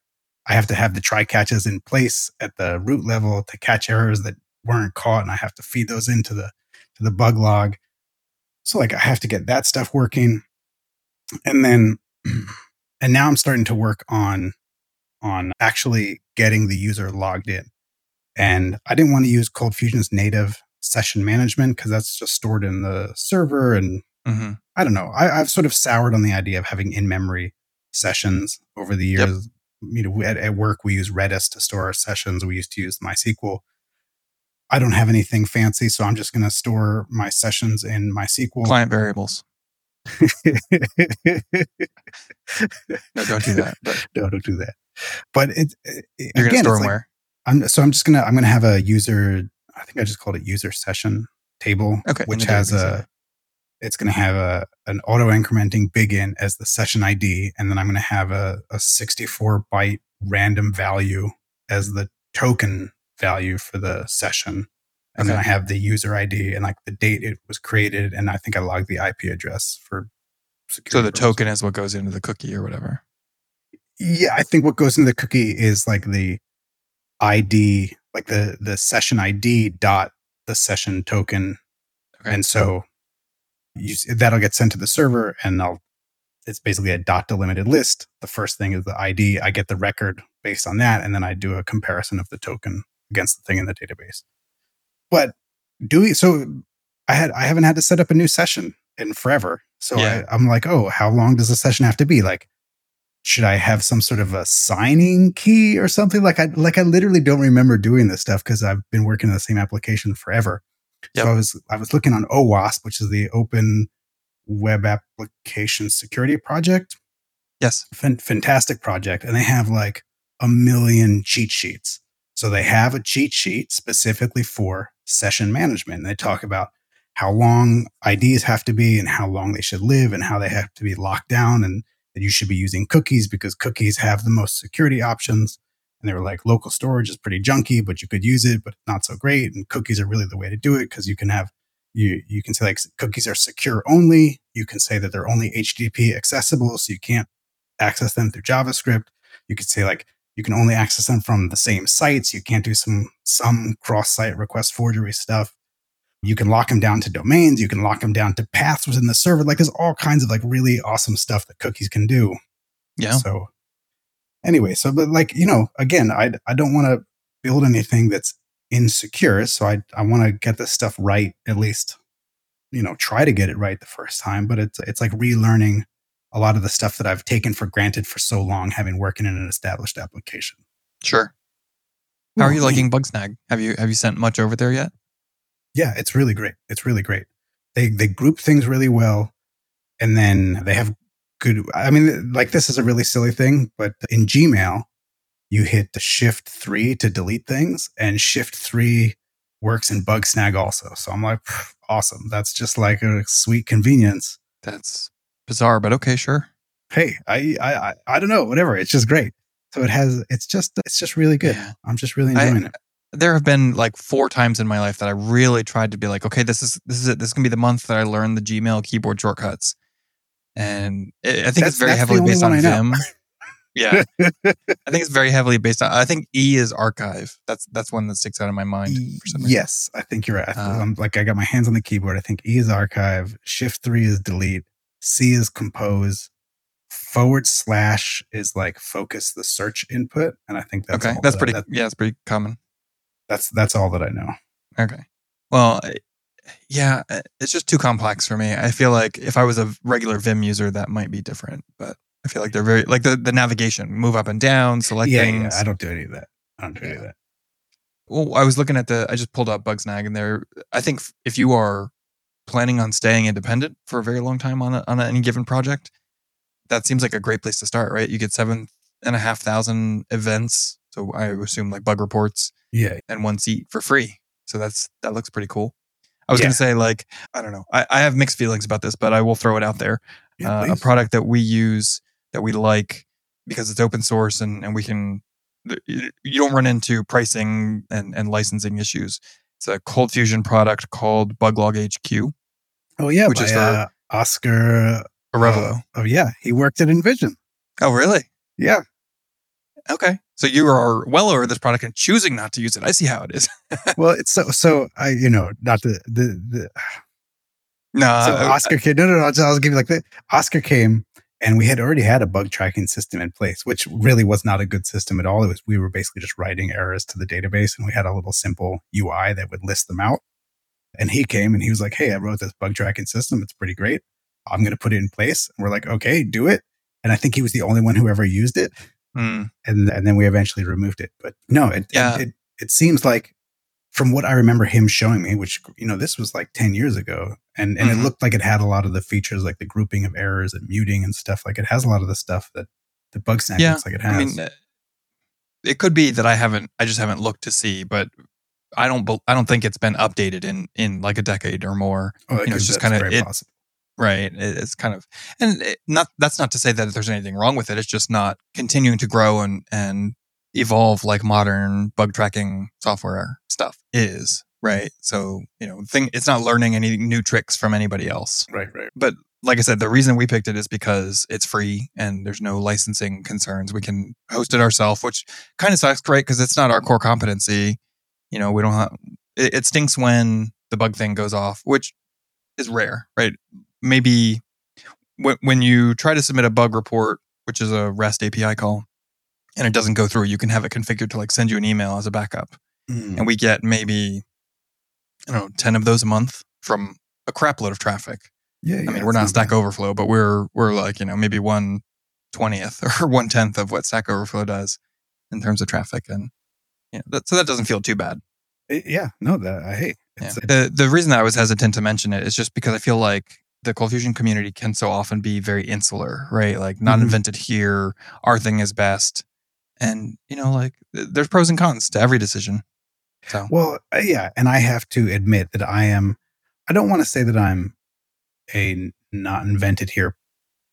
I have to have the try catches in place at the root level to catch errors that weren't caught, and I have to feed those into the to the bug log. So like I have to get that stuff working, and then and now I'm starting to work on on actually getting the user logged in. And I didn't want to use ColdFusion's native session management because that's just stored in the server. And hmm I don't know. I, I've sort of soured on the idea of having in memory sessions over the Yep. years. You know, at, at work, we use Redis to store our sessions. We used to use MySQL. I don't have anything fancy, so I'm just going to store my sessions in MySQL. Client variables. No, don't do that. But no, don't do that. But it, it you're gonna store them like- where? I'm so I'm just gonna I'm gonna have a user. I think I just called it user session table, Okay, which has a. It's gonna have a an auto incrementing bigint as the session ID, and then I'm gonna have a, a 64 byte random value as the token value for the session. And then I have the user ID and like the date it was created. And I think I logged the IP address for. So the purposes. token is what goes into the cookie or whatever. Yeah, I think what goes into the cookie is like the ID, like the the session ID dot the session token, Okay. and so you, that'll get sent to the server, and I'll. It's basically a dot delimited list. The first thing is the ID. I get the record based on that, and then I do a comparison of the token against the thing in the database. But doing so, I had I haven't had to set up a new session in forever. So Yeah. I, I'm like, oh, how long does a session have to be? Like, should I have some sort of a signing key or something? Like I like I literally don't remember doing this stuff because I've been working on the same application forever. Yep. So I was I was looking on OWASP, which is the Open Web Application Security Project. yes. Fan- fantastic project, and they have like a million cheat sheets. So they have a cheat sheet specifically for session management. And they talk about how long IDs have to be and how long they should live and how they have to be locked down and that you should be using cookies because cookies have the most security options. And they were like, local storage is pretty junky, but you could use it, but not so great. And cookies are really the way to do it because you can have you you can say like cookies are secure only. You can say that they're only HTTP accessible, so you can't access them through JavaScript. You could say like you can only access them from the same sites. You can't do some some cross-site request forgery stuff. You can lock them down to domains. You can lock them down to paths within the server. Like there's all kinds of like really awesome stuff that cookies can do. Yeah. So anyway, so but like you know, again, I I don't want to build anything that's insecure. So I I want to get this stuff right at least. You know, try to get it right the first time. But it's it's like relearning a lot of the stuff that I've taken for granted for so long, having working in an established application. Sure. How are you liking Bugsnag? Have you have you sent much over there yet? Yeah, it's really great. It's really great. They they group things really well, and then they have good. I mean, like this is a really silly thing, but in Gmail, you hit the Shift three to delete things, and Shift three works in Bugsnag also. So I'm like, awesome. That's just like a sweet convenience. That's bizarre, but okay, sure. Hey, I I I, I don't know, whatever. It's just great. So it has. It's just it's just really good. Yeah. I'm just really I- enjoying it. There have been like four times in my life that I really tried to be like, okay, this is this is it. This is gonna be the month that I learn the Gmail keyboard shortcuts, and it, I think That's- it's very heavily based on. Vim. yeah, I think it's very heavily based on. I think E is archive. That's that's one that sticks out in my mind for some reason. Yes, I think you're right. I Uh, I'm, like I got my hands on the keyboard. I think E is archive, Shift three is delete, C is compose, forward slash is like focus the search input, and I think that's okay, that's that- pretty. that- yeah, it's pretty common. That's that's all that I know. Okay. Well, yeah, it's just too complex for me. I feel like if I was a regular Vim user, that might be different. But I feel like they're very like the, the navigation, move up and down, select yeah, things. yeah, I don't do any of that. I don't do any of that. well, I was looking at the. I just pulled up Bugsnag, and there. I think if you are planning on staying independent for a very long time on a, on any given project, that seems like a great place to start. Right? You get seven and a half thousand events. So I assume like bug reports Yeah, and one seat for free. So that's that looks pretty cool. I was Yeah. gonna say like I don't know. I, I have mixed feelings about this, but I will throw it out there. yeah uh, a product that we use that we like because it's open source and, and we can you don't run into pricing and, and licensing issues. It's a ColdFusion product called BugLogHQ, oh yeah, which by, is uh, Oscar Arevalo. uh, oh yeah, he worked at InVision. oh, really? Yeah, Okay. So you are well aware of this product and choosing not to use it. I see how it is. well, it's so so. I you know not the the the no, so I- Oscar came. No, no, no. I'll, just, I'll give you like the Oscar came, and we had already had a bug tracking system in place, which really was not a good system at all. It was we were basically just writing errors to the database, and we had a little simple UI that would list them out. And he came and he was like, "Hey, I wrote this bug tracking system. It's pretty great. I'm going to put it in place." And we're like, "Okay, do it." And I think he was the only one who ever used it, Hmm. and and then we eventually removed it. But no, it Yeah. it, it it seems like from what I remember him showing me, which you know this was like ten years ago, and and Mhm. it looked like it had a lot of the features like the grouping of errors and muting and stuff. Like it has a lot of the stuff that the Bugsnag Yeah, looks like it has. I mean, uh, it could be that I haven't. I just haven't looked to see, but I don't. I don't think it's been updated in in like a decade or more. oh, you know, it's just kinda- very it- possible. Right? It's kind of, and it, not that's not to say that there's anything wrong with it. It's just not continuing to grow and and evolve like modern bug tracking software stuff is, right? So you know, thing it's not learning any new tricks from anybody else. Right, right. But like I said, the reason we picked it is because it's free and there's no licensing concerns. We can host it ourselves, which kind of sucks, right? Because it's not our core competency. You know, we don't have. It, it stinks when the bug thing goes off, which is rare, right? Maybe when when you try to submit a bug report, which is a REST API call, and it doesn't go through, you can have it configured to like send you an email as a backup Mm. and we get maybe I don't know ten of those a month from a crap load of traffic. Yeah, I mean, we're not Stack. Overflow, but we're we're like you know maybe one twentieth or one tenth of what Stack Overflow does in terms of traffic, and know, that, so that doesn't feel too bad. It- yeah, no, that I hate. Yeah. The the reason I was hesitant to mention it is just because I feel like the ColdFusion community can so often be very insular, right? Like not Mhm. invented here, our thing is best, and you know, like there's pros and cons to every decision. So Well, uh, yeah, and I have to admit that I am. I don't want to say that I'm a not invented here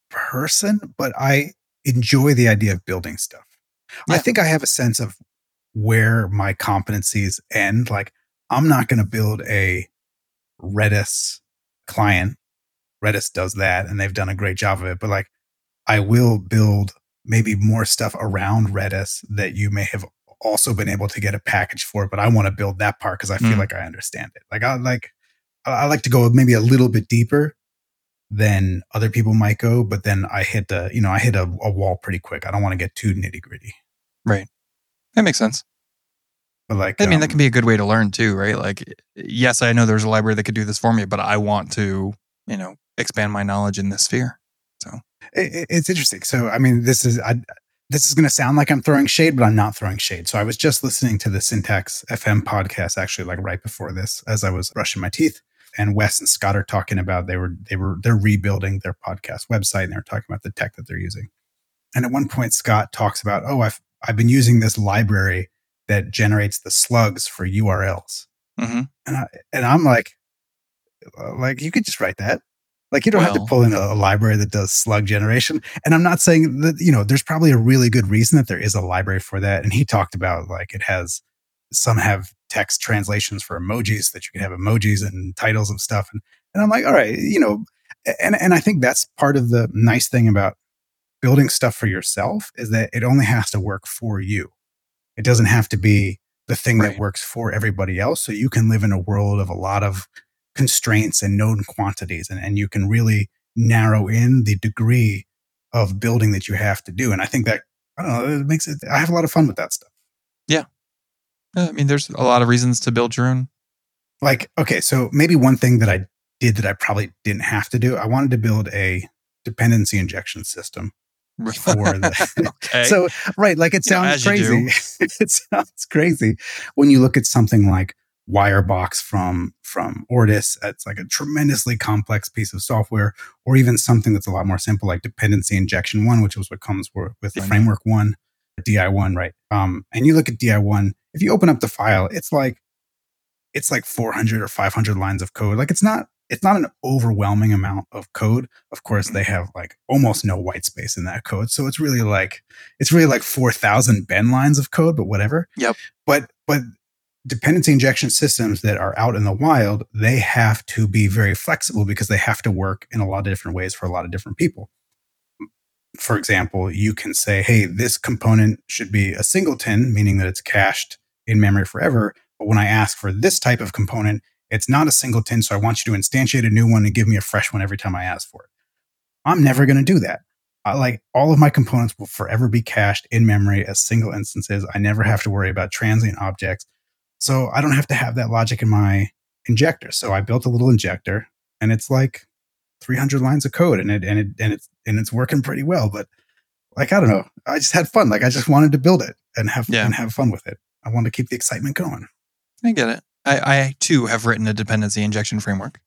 person, but I enjoy the idea of building stuff. I think I have a sense of where my competencies end. Like, I'm not going to build a Redis client. Redis does that, and they've done a great job of it. But like, I will build maybe more stuff around Redis that you may have also been able to get a package for, but I want to build that part because I feel Mm. like I understand it. Like I like I like to go maybe a little bit deeper than other people might go, but then I hit a you know I hit a, a wall pretty quick. I don't want to get too nitty gritty. Right, that makes sense. But like I mean, that um, can be a good way to learn too, right? Like, yes, I know there's a library that could do this for me, but I want to, you know, expand my knowledge in this sphere. So it- it's interesting. So I mean, this is I, this is going to sound like I'm throwing shade, but I'm not throwing shade. So I was just listening to the Syntax FM podcast actually, like right before this, as I was brushing my teeth. And Wes and Scott are talking about they were they were they're rebuilding their podcast website and they're talking about the tech that they're using. And at one point, Scott talks about, oh, I've I've been using this library that generates the slugs for URLs. hmm And I and I'm like, Uh, like you could just write that. Like you don't have to pull in a, a library that does slug generation. And I'm not saying that you know there's probably a really good reason that there is a library for that. And he talked about like it has some have text translations for emojis that you can have emojis and titles of stuff. And and I'm like, all right, you know, and and I think that's part of the nice thing about building stuff for yourself is that it only has to work for you. It doesn't have to be the thing Right. that works for everybody else. So you can live in a world of a lot of constraints and known quantities, and, and you can really narrow in the degree of building that you have to do. And I think that, I don't know, it makes it, I have a lot of fun with that stuff. Yeah. I mean, there's a lot of reasons to build your own. Like, okay, so maybe one thing that I did that I probably didn't have to do, I wanted to build a dependency injection system for the, okay. So, right, like it You know, sounds crazy. it sounds crazy when you look at something like Wirebox from from Ortus. It's like a tremendously complex piece of software, or even something that's a lot more simple, like Dependency Injection One, which is what comes with with. Framework One, DI One, right? Um, and you look at DI One. If you open up the file, it's like it's like 400 or 500 lines of code. Like it's not it's not an overwhelming amount of code. Of course, they have like almost no white space in that code. So it's really like it's really like 4,000 Ben lines of code, but whatever. Yep. But but dependency injection systems that are out in the wild, they have to be very flexible because they have to work in a lot of different ways for a lot of different people. For example, you can say, "Hey, this component should be a singleton, meaning that it's cached in memory forever." But when I ask for this type of component, it's not a singleton, so I want you to instantiate a new one and give me a fresh one every time I ask for it. I'm never going to do that. I, like all of my components will forever be cached in memory as single instances. I never have to worry about transient objects. So I don't have to have that logic in my injector. So I built a little injector and it's like 300 lines of code and it and it and it's and it's working pretty well, but like I don't know, I just had fun. Like I just wanted to build it and have Yeah. and have fun with it. I wanted to keep the excitement going. I get it. I, I too have written a dependency injection framework.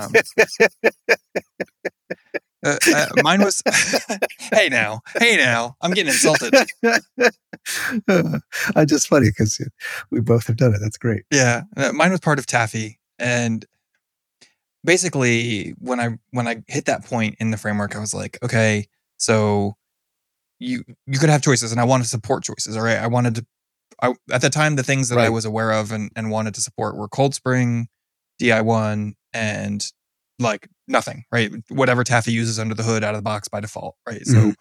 Um, Uh, uh, mine was, hey now, hey now, I'm getting insulted. I just funny because we both have done it. That's great. Yeah, uh, mine was part of Taffy, and basically when I when I hit that point in the framework, I was like, okay, so you you could have choices, and I wanted to support choices. All right, I wanted to. I, at the time, the things that I was aware of and, and wanted to support were ColdSpring, DI1, and like nothing, right? Whatever Taffy uses under the hood out of the box by default, right? So Mhm.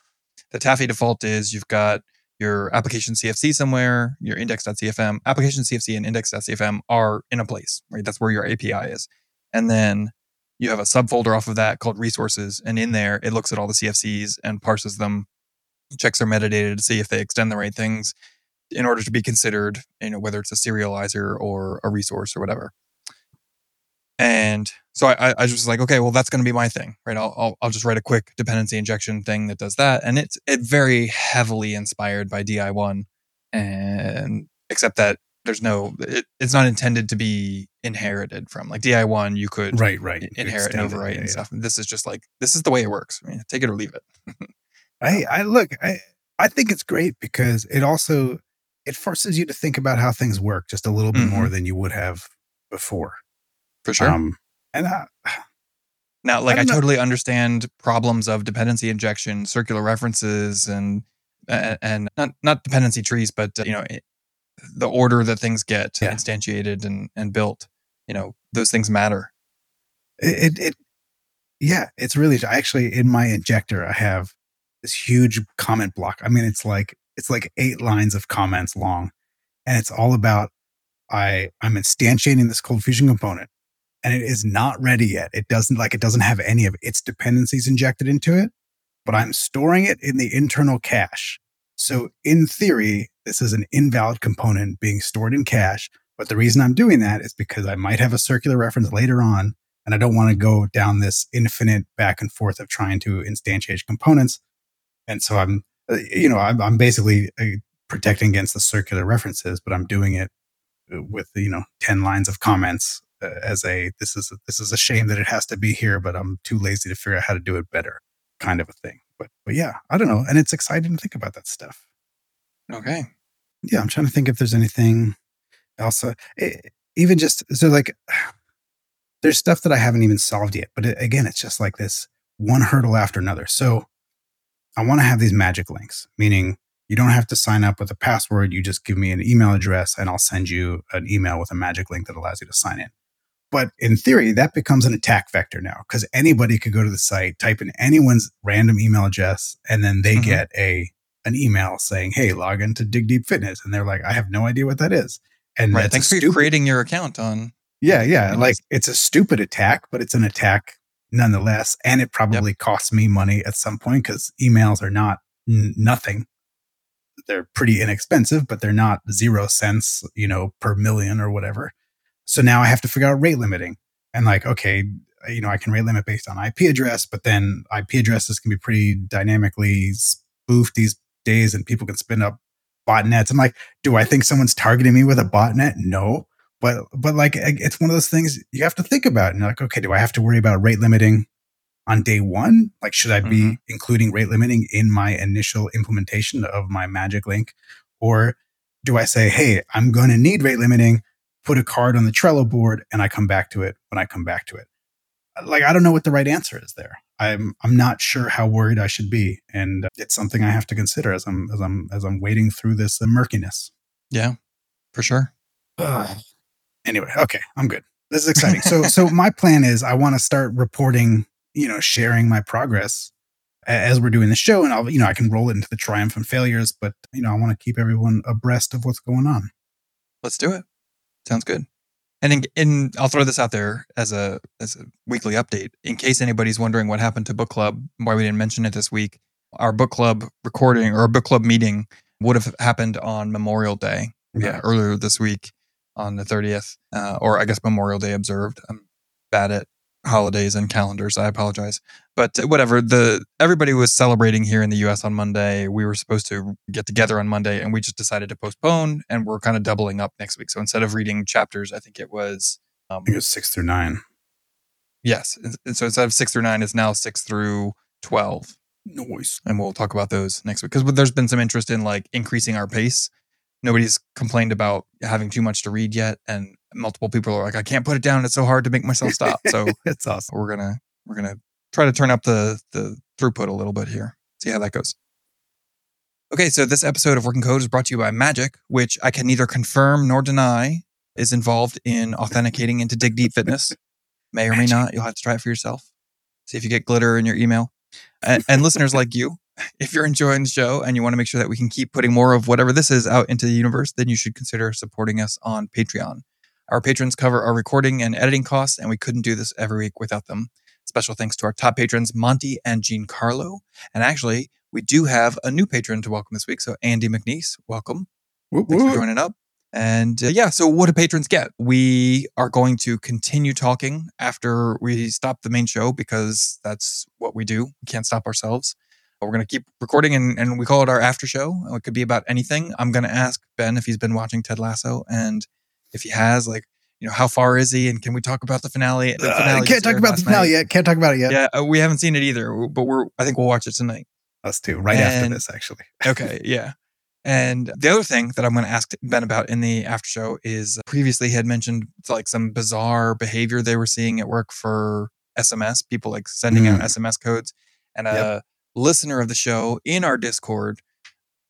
the Taffy default is you've got your application CFC somewhere, your index.cfm, application CFC and index.cfm are in a place, right? That's where your API is. And then you have a subfolder off of that called resources. And in there, it looks at all the CFCs and parses them, checks their metadata to see if they extend the right things in order to be considered, you know, whether it's a serializer or a resource or whatever. And so I, I- was just like, okay, well, that's going to be my thing, right? I'll, I'll, I'll just write a quick dependency injection thing that does that. And it's it very heavily inspired by DI1. And except that there's no, it, it's not intended to be inherited from like DI1, you could Right, right. inherit and overwrite yeah, and yeah. stuff. And this is just like, this is the way it works. I mean, take it or leave it. I, I look, I, I think it's great because it also it forces you to think about how things work just a little bit Mhm. more than you would have before. For sure. Um, and I, Now, like I, know. totally understand problems of dependency injection, circular references, and and, and not not dependency trees, but uh, you know it, the order that things get Yeah. instantiated and and built. You know those things matter. it, it, it yeah, it's really I actually in my injector I have this huge comment block. I mean, it's like it's like eight lines of comments long, and it's all about I I'm instantiating this ColdFusion component, and it is not ready yet. It doesn't like it doesn't have any of its dependencies injected into it, but I'm storing it in the internal cache. So in theory, this is an invalid component being stored in cache. But the reason I'm doing that is because I might have a circular reference later on and I don't want to go down this infinite back and forth of trying to instantiate components. And so I'm, uh, you know, I'm, I'm basically uh, protecting against the circular references, but I'm doing it uh, with you know ten lines of comments as a this is this is a shame that it has to be here, but I'm too lazy to figure out how to do it better, kind of a thing. But but yeah, I don't know, and it's exciting to think about that stuff. Okay. Yeah, I'm trying to think if there's anything else. Uh, eh, even just so like, there's stuff that I haven't even solved yet. But it, again, it's just like this one hurdle after another. So I want to have these magic links, meaning you don't have to sign up with a password. You just give me an email address, and I'll send you an email with a magic link that allows you to sign in. But in theory, that becomes an attack vector now because anybody could go to the site, type in anyone's random email address, and then they Mhm. get a an email saying, "Hey, log into Dig Deep Fitness," and they're like, "I have no idea what that is." And Right. Thanks for stupid- creating your account on. Yeah, yeah, like it's a stupid attack, but it's an attack nonetheless, and it probably costs me money at some point because emails are not n- nothing. They're pretty inexpensive, but they're not zero cents, you know, per million or whatever. So now I have to figure out rate limiting. And like, okay, you know, I can rate limit based on IP address, but then IP addresses can be pretty dynamically spoofed these days and people can spin up botnets. I'm like, do I think someone's targeting me with a botnet? No. But but like it's one of those things you have to think about. And like, okay, do I have to worry about rate limiting on day one? Like, should I be Mhm. including rate limiting in my initial implementation of my magic link? Or do I say, hey, I'm going to need rate limiting, put a card on the Trello board, and I come back to it when I come back to it? Like, I don't know what the right answer is there. I'm I'm not sure how worried I should be, and it's something I have to consider as I'm as I'm as I'm wading through this murkiness. Yeah, for sure. Anyway, okay, I'm good. This is exciting. So so my plan is I want to start reporting, you know, sharing my progress as we're doing the show, and I'll you know I can roll it into the triumph and failures, but you know I want to keep everyone abreast of what's going on. Let's do it. Sounds good. And in, in I'll throw this out there as a as a weekly update in case anybody's wondering what happened to book club, why we didn't mention it this week. Our book club recording or book club meeting would have happened on Memorial Day uh, earlier this week on the 30th, uh, or I guess Memorial Day observed. I'm bad at holidays and calendars. I apologize, but whatever. The everybody was celebrating here in the U.S. on Monday. We were supposed to get together on Monday, and we just decided to postpone. And we're kind of doubling up next week. So instead of reading chapters, I think it was um, I think it was six through nine. yes. And- and So instead of six through nine, it's now six through twelve Noise. and we'll talk about those next week because there's been some interest in like increasing our pace. Nobody's complained about having too much to read yet, and multiple people are like, I can't put it down. It's so hard to make myself stop. So it's awesome. we're gonna we're gonna try to turn up the the throughput a little bit here. See how that goes. Okay, so this episode of Working Code is brought to you by Magic, which I can neither confirm nor deny is involved in authenticating into Dig Deep Fitness. May or may not. You'll have to try it for yourself. See if you get glitter in your email. And, and listeners like you, if you're enjoying the show and you want to make sure that we can keep putting more of whatever this is out into the universe, then you should consider supporting us on Patreon. Our patrons cover our recording and editing costs, and we couldn't do this every week without them. Special thanks to our top patrons, Monty and Jean Carlo. And actually, we do have a new patron to welcome this week. So, Andy McNeese, welcome. Whoop, Thanks for joining up. And uh, yeah, so what do patrons get? We are going to continue talking after we stop the main show because that's what we do. We can't stop ourselves. But We're going to keep recording and, and we call it our after show. It could be about anything. I'm going to ask Ben if he's been watching Ted Lasso and if he has, like, you know, how far is he? And can we talk about the finale? The Uh, can't talk about the finale night. yet. Can't talk about it yet. Yeah, uh, we haven't seen it either, but we're, I think we'll watch it tonight. Us too. Right after this, actually. Okay, yeah. And the other thing that I'm going to ask Ben about in the after show is previously he had mentioned like some bizarre behavior they were seeing at work for SMS, people like sending out SMS codes. And a Yep. listener of the show in our Discord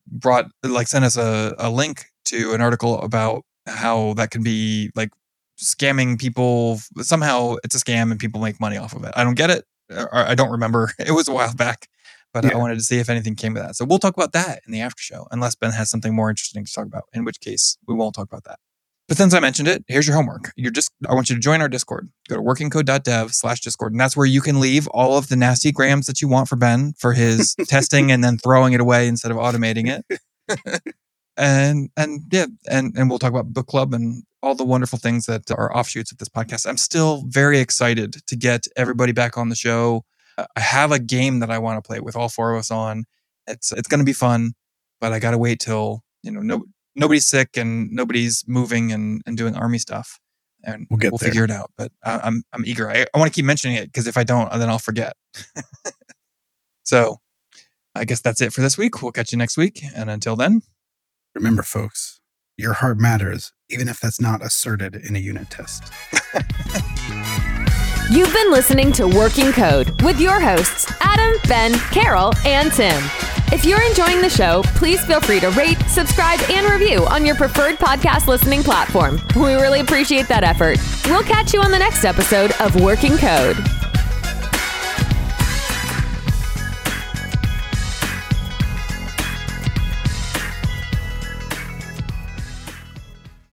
brought like sent us a, a link to an article about how that can be like scamming people. Somehow it's a scam and people make money off of it. I don't get it. Uh, or I don't remember. It was a while back but I wanted to see if anything came of that. So we'll talk about that in the after show, unless Ben has something more interesting to talk about, in which case we won't talk about that. But since I mentioned it, here's your homework. You're just I want you to join our Discord. Go to workingcode.dev slash Discord. And that's where you can leave all of the nasty grams that you want for Ben for his testing and then throwing it away instead of automating it. and and yeah, and and we'll talk about book club and all the wonderful things that are offshoots of this podcast. I'm still very excited to get everybody back on the show. Uh, I have a game that I want to play with all four of us on. It's it's going to be fun, but I got to wait till you know no nobody's sick and nobody's moving and, and doing army stuff, and We'll get we'll there. figure it out. But I, I'm I'm eager. I, I want to keep mentioning it because if I don't, then I'll forget. so, I guess that's it for this week. We'll catch you next week, and until then, Remember, folks, your heart matters, even if that's not asserted in a unit test. You've been listening to Working Code with your hosts, Adam, Ben, Carol, and Tim. If you're enjoying the show, please feel free to rate, subscribe, and review on your preferred podcast listening platform. We really appreciate that effort. We'll catch you on the next episode of Working Code.